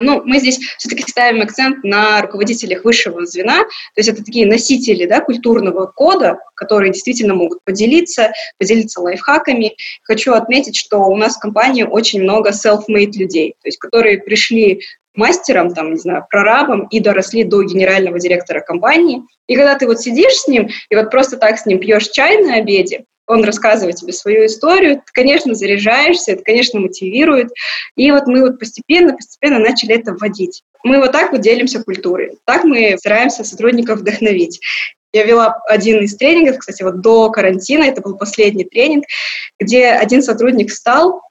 ну, мы здесь все-таки ставим акцент на руководителях высшего звена, то есть это такие носители да, культурного кода, которые действительно могут поделиться, поделиться лайфхаками. Хочу отметить, что у нас в компании очень много self-made людей, то есть которые пришли мастером, там, не знаю, прорабом и доросли до генерального директора компании. И когда ты вот сидишь с ним и вот просто так с ним пьешь чай на обеде, он рассказывает тебе свою историю, ты, конечно, заряжаешься, это, конечно, мотивирует. И вот мы вот постепенно, постепенно начали это вводить. Мы вот так вот делимся культурой. Так мы стараемся сотрудников вдохновить. Я вела один из тренингов, кстати, вот до карантина, это был последний тренинг, где один сотрудник встал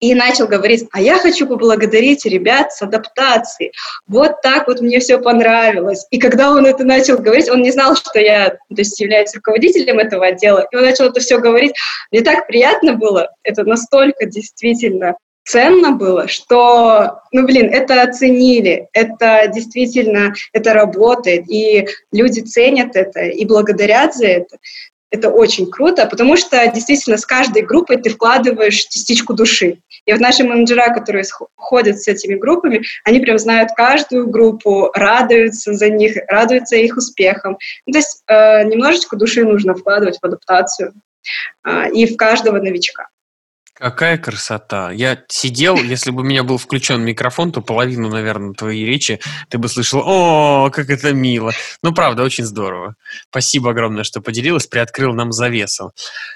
и начал говорить, а я хочу поблагодарить ребят с адаптацией. Вот так вот мне все понравилось. И когда он это начал говорить, он не знал, что я то есть, являюсь руководителем этого отдела, и он начал это все говорить. Мне так приятно было, это настолько действительно ценно было, что, ну, блин, это оценили, это действительно, это работает, и люди ценят это и благодарят за это. Это очень круто, потому что действительно с каждой группой ты вкладываешь частичку души. И вот наши менеджера, которые ходят с этими группами, они прям знают каждую группу, радуются за них, радуются их успехам. Ну, то есть э, немножечко души нужно вкладывать в адаптацию э, и в каждого новичка. Какая красота. Я сидел, если бы у меня был включен микрофон, то половину, наверное, твоей речи ты бы слышал, о, как это мило. Ну, правда, очень здорово. Спасибо огромное, что поделилась, приоткрыл нам завесу.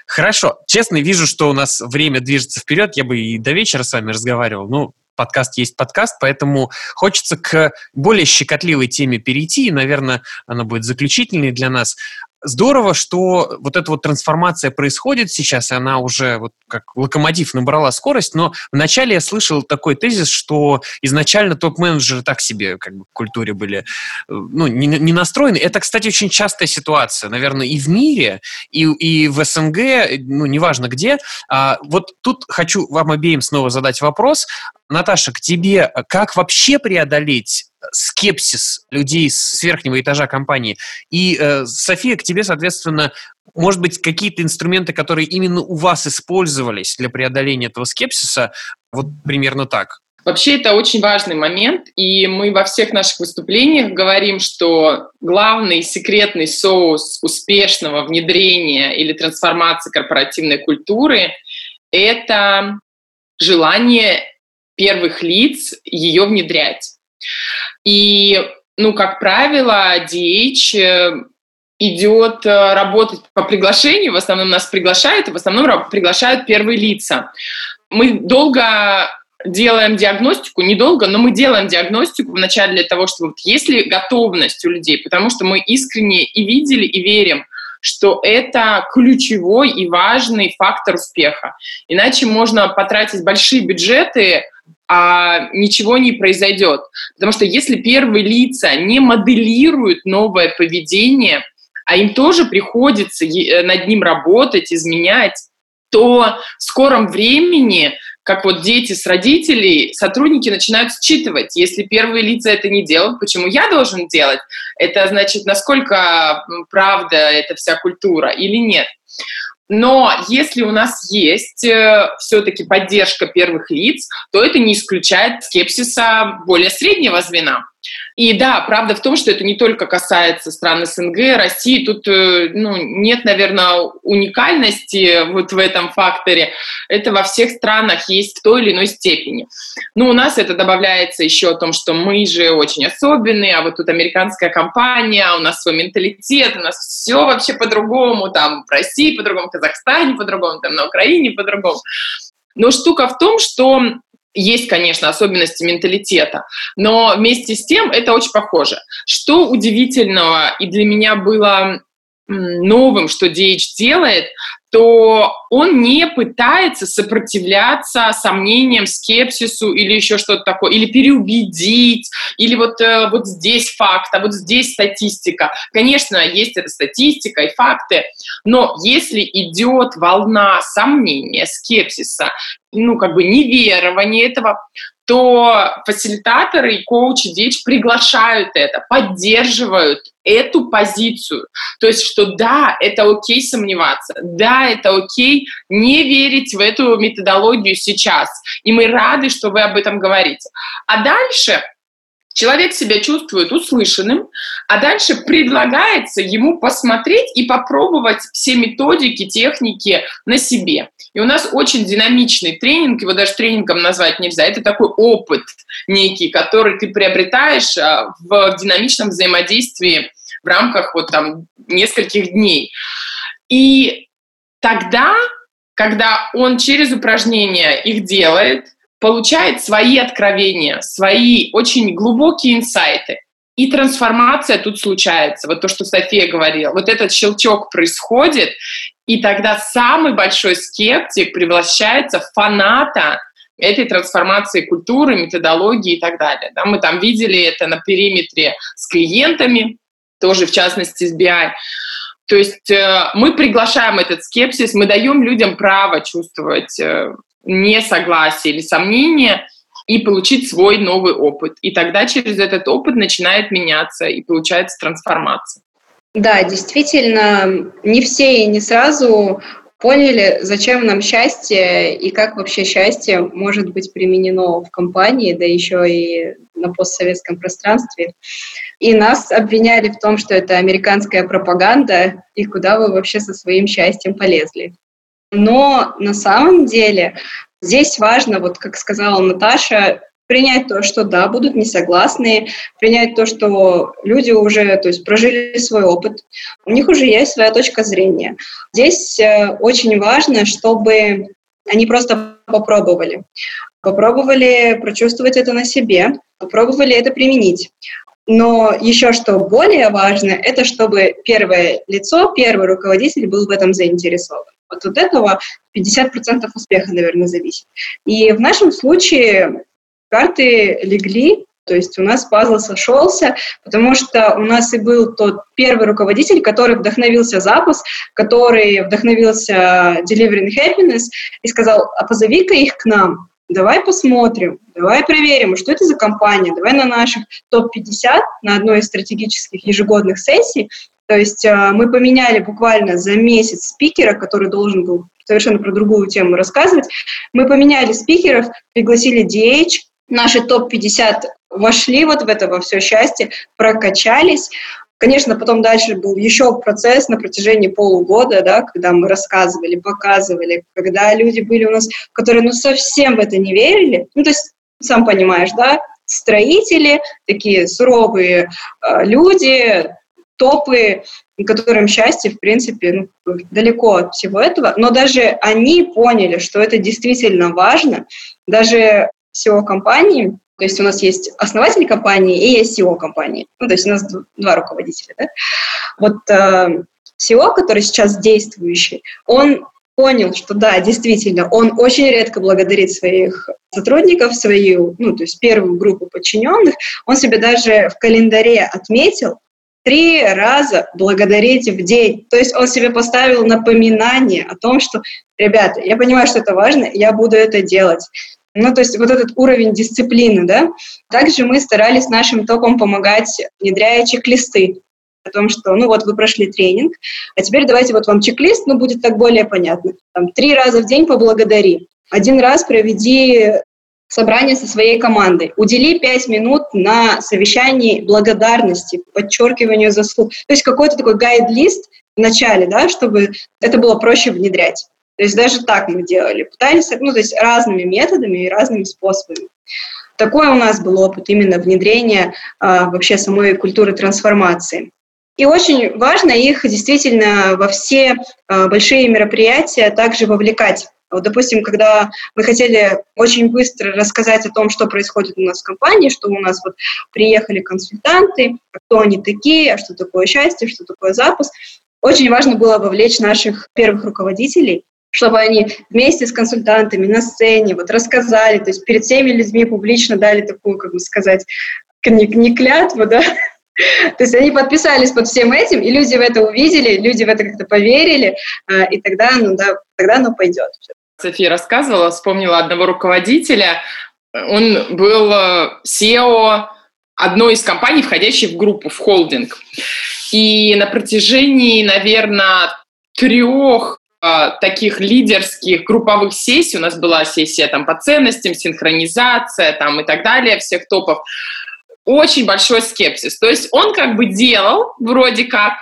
Хорошо. Честно, вижу, что у нас время движется вперед. Я бы и до вечера с вами разговаривал. Ну, подкаст есть подкаст, поэтому хочется к более щекотливой теме перейти, и, наверное, она будет заключительной для нас здорово, что вот эта вот трансформация происходит сейчас, и она уже вот как локомотив набрала скорость, но вначале я слышал такой тезис, что изначально топ-менеджеры так себе как бы в культуре были э, ну, не, не настроены. Это, кстати, очень частая ситуация, наверное, и в мире, и, и в СНГ, ну, неважно где. А, вот тут хочу вам обеим снова задать вопрос. Наташа, к тебе как вообще преодолеть скепсис людей с верхнего этажа компании. И, э, София, к тебе, соответственно, может быть, какие-то инструменты, которые именно у вас использовались для преодоления этого скепсиса, вот примерно так. Вообще это очень важный момент, и мы во всех наших выступлениях говорим, что главный секретный соус успешного внедрения или трансформации корпоративной культуры – это желание первых лиц ее внедрять. И, ну, как правило, DH э, идет э, работать по приглашению, в основном нас приглашают, и в основном приглашают первые лица. Мы долго делаем диагностику, недолго, но мы делаем диагностику вначале для того, чтобы вот есть ли готовность у людей, потому что мы искренне и видели, и верим, что это ключевой и важный фактор успеха. Иначе можно потратить большие бюджеты а ничего не произойдет. Потому что если первые лица не моделируют новое поведение, а им тоже приходится э, над ним работать, изменять, то в скором времени, как вот дети с родителей, сотрудники начинают считывать, если первые лица это не делают, почему я должен делать? Это значит, насколько правда эта вся культура или нет. Но если у нас есть э, все-таки поддержка первых лиц, то это не исключает скепсиса более среднего звена. И да, правда в том, что это не только касается стран СНГ, России. Тут э, ну, нет, наверное, уникальности вот в этом факторе. Это во всех странах есть в той или иной степени. Но у нас это добавляется еще о том, что мы же очень особенные, а вот тут американская компания, у нас свой менталитет, у нас все вообще по-другому, там в России по-другому, в Казахстане по-другому, там на Украине по-другому. Но штука в том, что есть, конечно, особенности менталитета, но вместе с тем это очень похоже. Что удивительного и для меня было новым, что DH делает, то он не пытается сопротивляться сомнениям, скепсису или еще что-то такое, или переубедить, или вот, э, вот здесь факт, а вот здесь статистика. Конечно, есть эта статистика и факты, но если идет волна сомнения, скепсиса, ну, как бы неверования этого, то фасилитаторы и коучи DH приглашают это, поддерживают эту позицию. То есть, что да, это окей сомневаться, да, это окей не верить в эту методологию сейчас. И мы рады, что вы об этом говорите. А дальше Человек себя чувствует услышанным, а дальше предлагается ему посмотреть и попробовать все методики, техники на себе. И у нас очень динамичный тренинг, его даже тренингом назвать нельзя. Это такой опыт некий, который ты приобретаешь а, в динамичном взаимодействии в рамках вот там нескольких дней. И тогда, когда он через упражнения их делает, получает свои откровения, свои очень глубокие инсайты. И трансформация тут случается. Вот то, что София говорила. Вот этот щелчок происходит, и тогда самый большой скептик превращается в фаната этой трансформации культуры, методологии и так далее. Да, мы там видели это на периметре с клиентами, тоже в частности с BI. То есть э, мы приглашаем этот скепсис, мы даем людям право чувствовать э, несогласие или сомнение и получить свой новый опыт. И тогда через этот опыт начинает меняться и получается трансформация. Да, действительно, не все и не сразу поняли, зачем нам счастье и как вообще счастье может быть применено в компании, да еще и на постсоветском пространстве. И нас обвиняли в том, что это американская пропаганда, и куда вы вообще со своим счастьем полезли. Но на самом деле здесь важно, вот как сказала Наташа, принять то, что да, будут несогласные, принять то, что люди уже то есть, прожили свой опыт, у них уже есть своя точка зрения. Здесь э, очень важно, чтобы они просто попробовали. Попробовали прочувствовать это на себе, попробовали это применить. Но еще что более важно, это чтобы первое лицо, первый руководитель был в этом заинтересован. Вот от этого 50% успеха, наверное, зависит. И в нашем случае карты легли, то есть у нас пазл сошелся, потому что у нас и был тот первый руководитель, который вдохновился запуск, который вдохновился Delivering Happiness и сказал, а позови-ка их к нам, давай посмотрим, давай проверим, что это за компания, давай на наших топ-50, на одной из стратегических ежегодных сессий, то есть э, мы поменяли буквально за месяц спикера, который должен был совершенно про другую тему рассказывать. Мы поменяли спикеров, пригласили DH, наши топ-50 вошли вот в это во все счастье, прокачались. Конечно, потом дальше был еще процесс на протяжении полугода, да, когда мы рассказывали, показывали, когда люди были у нас, которые ну совсем в это не верили. Ну, то есть, сам понимаешь, да, строители, такие суровые э, люди, топы, которым счастье, в принципе, ну, далеко от всего этого, но даже они поняли, что это действительно важно. Даже SEO-компании, то есть у нас есть основатель компании и есть SEO-компании. Ну, то есть у нас два руководителя. Да? Вот э, SEO, который сейчас действующий, он понял, что да, действительно, он очень редко благодарит своих сотрудников, свою, ну, то есть первую группу подчиненных. Он себе даже в календаре отметил, три раза благодарить в день. То есть он себе поставил напоминание о том, что, ребята, я понимаю, что это важно, я буду это делать. Ну, то есть вот этот уровень дисциплины, да. Также мы старались нашим топам помогать, внедряя чек-листы о том, что, ну вот, вы прошли тренинг, а теперь давайте вот вам чек-лист, ну, будет так более понятно. Там, три раза в день поблагодари. Один раз проведи собрание со своей командой. Удели пять минут на совещании благодарности, подчеркиванию заслуг. То есть какой-то такой гайд-лист в начале, да, чтобы это было проще внедрять. То есть даже так мы делали. Пытались, ну, то есть разными методами и разными способами. Такой у нас был опыт именно внедрения а, вообще самой культуры трансформации. И очень важно их действительно во все а, большие мероприятия также вовлекать. Вот, допустим, когда мы хотели очень быстро рассказать о том, что происходит у нас в компании, что у нас вот приехали консультанты, кто они такие, а что такое счастье, что такое запуск, очень важно было вовлечь наших первых руководителей, чтобы они вместе с консультантами на сцене вот рассказали, то есть перед всеми людьми публично дали такую, как бы сказать, не, не клятву, да, то есть они подписались под всем этим, и люди в это увидели, люди в это как-то поверили, а, и тогда, ну да, тогда оно пойдет. София рассказывала, вспомнила одного руководителя, Он был SEO одной из компаний, входящей в группу, в холдинг. И на протяжении, наверное, трех таких лидерских групповых сессий, у нас была сессия там по ценностям, синхронизация там и так далее, всех топов, очень большой скепсис. То есть он как бы делал вроде как,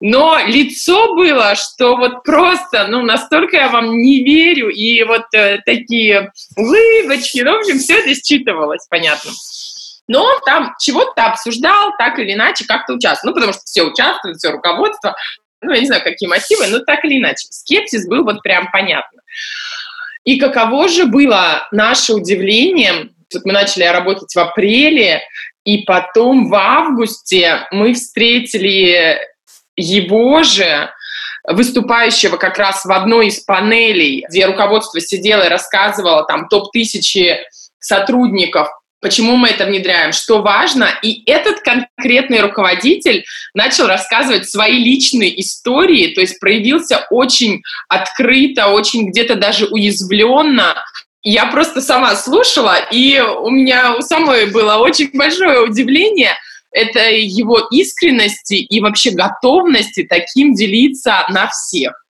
но лицо было, что вот просто, ну, настолько я вам не верю, и вот э, такие улыбочки, ну, в общем, все это считывалось, понятно. Но он там чего-то обсуждал, так или иначе, как-то участвовал. Ну, потому что все участвуют, все руководство. Ну, я не знаю, какие мотивы, но так или иначе. Скепсис был вот прям понятно. И каково же было наше удивление, вот мы начали работать в апреле, и потом в августе мы встретили его же, выступающего как раз в одной из панелей, где руководство сидело и рассказывало там топ-тысячи сотрудников, почему мы это внедряем, что важно. И этот конкретный руководитель начал рассказывать свои личные истории, то есть проявился очень открыто, очень где-то даже уязвленно я просто сама слушала, и у меня у самой было очень большое удивление это его искренности и вообще готовности таким делиться на всех.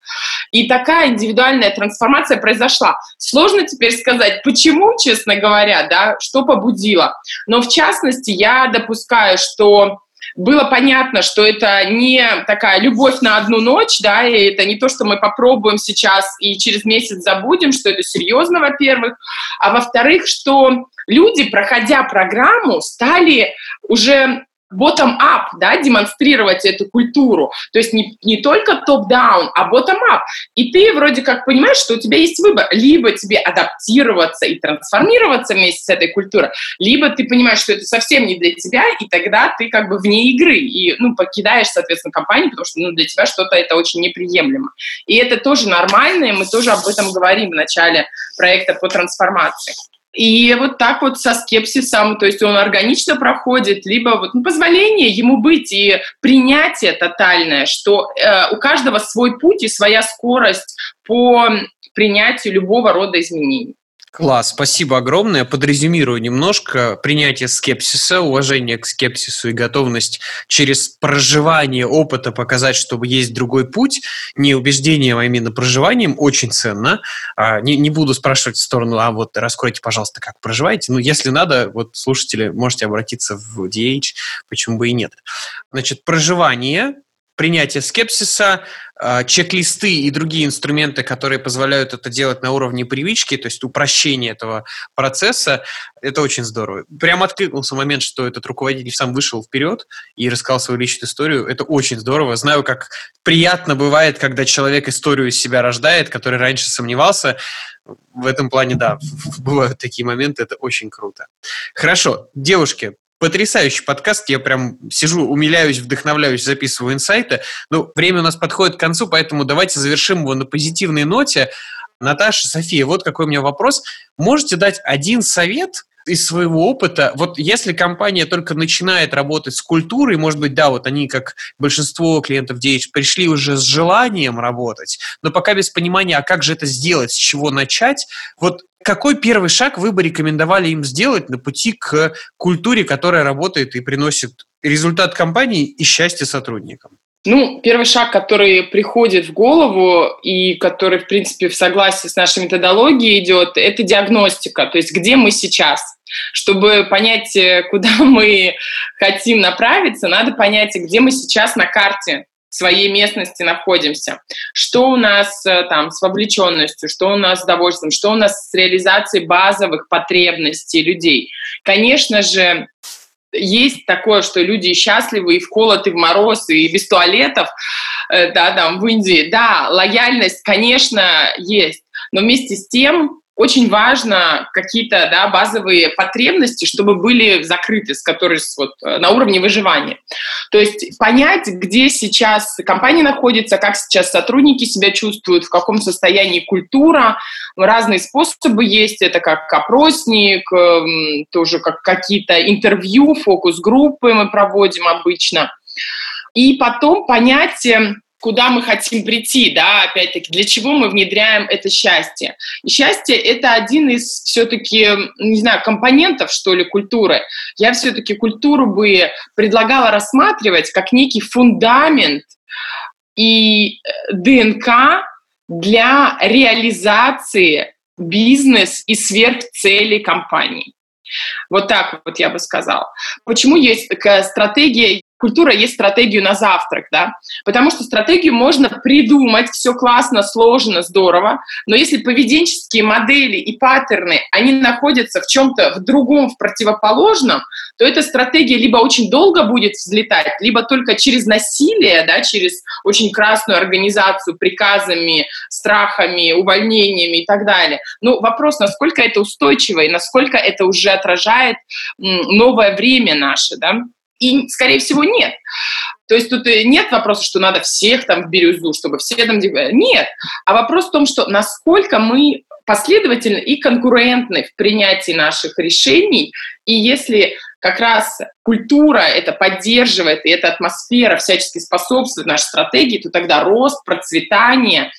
И такая индивидуальная трансформация произошла. Сложно теперь сказать, почему, честно говоря, да, что побудило. Но в частности, я допускаю, что было понятно, что это не такая любовь на одну ночь, да, и это не то, что мы попробуем сейчас и через месяц забудем, что это серьезно, во-первых, а во-вторых, что люди, проходя программу, стали уже bottom-up, да, демонстрировать эту культуру. То есть не, не только топ-даун, а bottom-up. И ты вроде как понимаешь, что у тебя есть выбор. Либо тебе адаптироваться и трансформироваться вместе с этой культурой, либо ты понимаешь, что это совсем не для тебя, и тогда ты как бы вне игры. И, ну, покидаешь, соответственно, компанию, потому что, ну, для тебя что-то это очень неприемлемо. И это тоже нормально, и мы тоже об этом говорим в начале проекта по трансформации. И вот так вот со скепсисом, то есть он органично проходит, либо вот ну, позволение ему быть и принятие тотальное, что э, у каждого свой путь и своя скорость по принятию любого рода изменений. Класс, спасибо огромное. Подрезюмирую немножко. Принятие скепсиса, уважение к скепсису и готовность через проживание опыта показать, что есть другой путь, не убеждением, а именно проживанием, очень ценно. А, не, не буду спрашивать в сторону, а вот раскройте, пожалуйста, как проживаете. Но если надо, вот слушатели, можете обратиться в DH, почему бы и нет. Значит, проживание принятие скепсиса, а, чек-листы и другие инструменты, которые позволяют это делать на уровне привычки, то есть упрощение этого процесса, это очень здорово. Прям откликнулся момент, что этот руководитель сам вышел вперед и рассказал свою личную историю. Это очень здорово. Знаю, как приятно бывает, когда человек историю из себя рождает, который раньше сомневался. В этом плане, да, бывают такие моменты, это очень круто. Хорошо, девушки, потрясающий подкаст. Я прям сижу, умиляюсь, вдохновляюсь, записываю инсайты. Ну, время у нас подходит к концу, поэтому давайте завершим его на позитивной ноте. Наташа, София, вот какой у меня вопрос. Можете дать один совет из своего опыта, вот если компания только начинает работать с культурой, может быть, да, вот они, как большинство клиентов DH, пришли уже с желанием работать, но пока без понимания, а как же это сделать, с чего начать, вот какой первый шаг вы бы рекомендовали им сделать на пути к культуре, которая работает и приносит результат компании и счастье сотрудникам? Ну, первый шаг, который приходит в голову и который, в принципе, в согласии с нашей методологией идет, это диагностика, то есть где мы сейчас. Чтобы понять, э, куда мы хотим направиться, надо понять, где мы сейчас на карте своей местности находимся. Что у нас э, там с вовлеченностью, что у нас с удовольствием, что у нас с реализацией базовых потребностей людей. Конечно же, есть такое, что люди счастливы и в холод, и в мороз, и без туалетов, э, да, там, в Индии. Да, лояльность, конечно, есть, но вместе с тем очень важно какие-то да, базовые потребности, чтобы были закрыты, с которой вот, э, на уровне выживания. То есть понять, где сейчас компания находится, как сейчас сотрудники себя чувствуют, в каком состоянии культура. Разные способы есть. Это как опросник, эм, тоже как какие-то интервью, фокус-группы мы проводим обычно. И потом понять, куда мы хотим прийти, да, опять-таки, для чего мы внедряем это счастье. И счастье — это один из все-таки, не знаю, компонентов, что ли, культуры. Я все-таки культуру бы предлагала рассматривать как некий фундамент и э, ДНК для реализации бизнес и сверхцелей компании. Вот так вот я бы сказала. Почему есть такая стратегия культура есть стратегию на завтрак, да, потому что стратегию можно придумать, все классно, сложно, здорово, но если поведенческие модели и паттерны, они находятся в чем-то в другом, в противоположном, то эта стратегия либо очень долго будет взлетать, либо только через насилие, да, через очень красную организацию, приказами, страхами, увольнениями и так далее. Ну, вопрос, насколько это устойчиво и насколько это уже отражает новое время наше, да. И, скорее всего, нет. То есть тут нет вопроса, что надо всех там в бирюзу, чтобы все там... Нет. А вопрос в том, что насколько мы последовательны и конкурентны в принятии наших решений, и если как раз культура это поддерживает, и эта атмосфера всячески способствует нашей стратегии, то тогда рост, процветание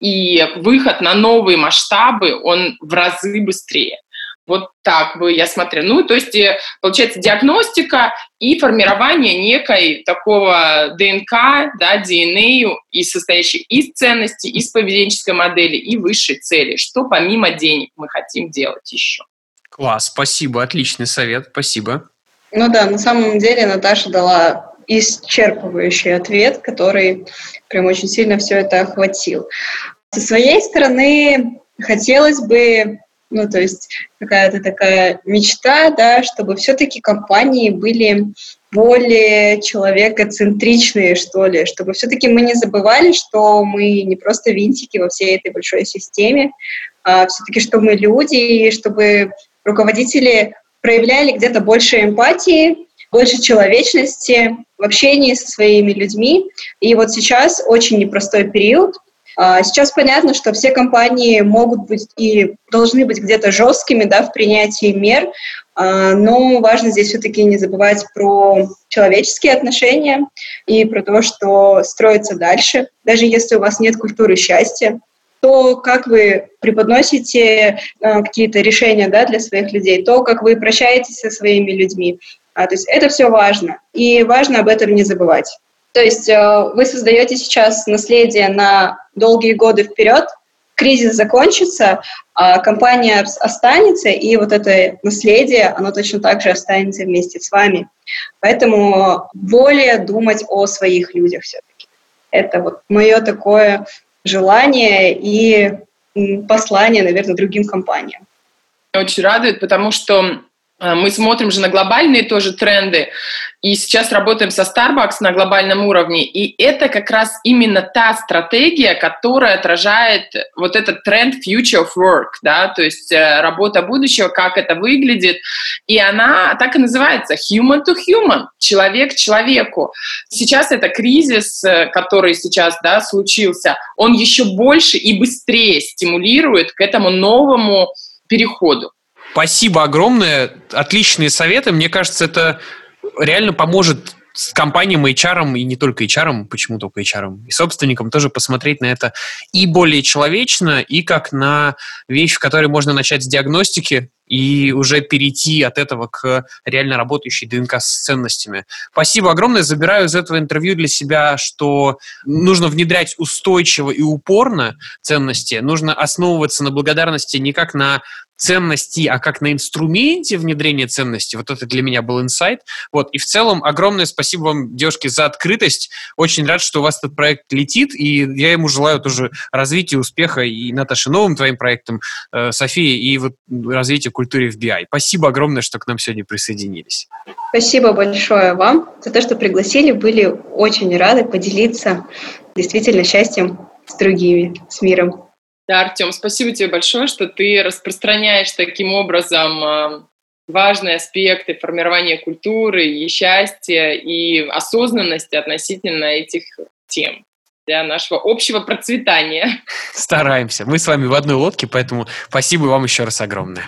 и выход на новые масштабы, он в разы быстрее. Вот так бы я смотрела. Ну, то есть, э, получается, диагностика и формирование некой такого ДНК, да, DNA, и состоящей из ценностей, из поведенческой модели, и высшей цели. Что помимо денег мы хотим делать еще? Класс, спасибо, отличный совет, спасибо. Ну да, на самом деле Наташа дала исчерпывающий ответ, который прям очень сильно все это охватил. Со своей стороны хотелось бы ну, то есть какая-то такая мечта, да, чтобы все-таки компании были более человекоцентричные, что ли, чтобы все-таки мы не забывали, что мы не просто винтики во всей этой большой системе, а все-таки, что мы люди, и чтобы руководители проявляли где-то больше эмпатии, больше человечности в общении со своими людьми. И вот сейчас очень непростой период, сейчас понятно, что все компании могут быть и должны быть где-то жесткими да, в принятии мер, а, но важно здесь все-таки не забывать про человеческие отношения и про то, что строится дальше. Даже если у вас нет культуры счастья, то, как вы преподносите а, какие-то решения да, для своих людей, то, как вы прощаетесь со своими людьми. А, то есть это все важно, и важно об этом не забывать. То есть э, вы создаете сейчас наследие на долгие годы вперед, кризис закончится, а компания останется, и вот это наследие, оно точно так же останется вместе с вами. Поэтому более думать о своих людях все-таки. Это вот мое такое желание и послание, наверное, другим компаниям. Очень радует, потому что мы смотрим же на глобальные тоже тренды, и сейчас работаем со Starbucks на глобальном уровне, и это как раз именно та стратегия, которая отражает вот этот тренд future of work, да, то есть э, работа будущего, как это выглядит, и она так и называется human to human, человек человеку. Сейчас это кризис, э, который сейчас, да, случился, он еще больше и быстрее стимулирует к этому новому переходу. Спасибо огромное. Отличные советы. Мне кажется, это реально поможет с компаниям HR, и не только HR, почему только HR, и собственникам тоже посмотреть на это и более человечно, и как на вещь, в которой можно начать с диагностики, и уже перейти от этого к реально работающей ДНК с ценностями. Спасибо огромное. Забираю из этого интервью для себя, что нужно внедрять устойчиво и упорно ценности. Нужно основываться на благодарности не как на ценности, а как на инструменте внедрения ценностей. Вот это для меня был инсайт. Вот. И в целом огромное спасибо вам, девушки, за открытость. Очень рад, что у вас этот проект летит, и я ему желаю тоже развития, успеха и, Наташе, новым твоим проектам, э, Софии, и вот развития культуры в BI. Спасибо огромное, что к нам сегодня присоединились. Спасибо большое вам за то, что пригласили. Были очень рады поделиться действительно счастьем с другими, с миром. Да, Артем, спасибо тебе большое, что ты распространяешь таким образом э, важные аспекты формирования культуры и счастья и осознанности относительно этих тем для нашего общего процветания. Стараемся. Мы с вами в одной лодке, поэтому спасибо вам еще раз огромное.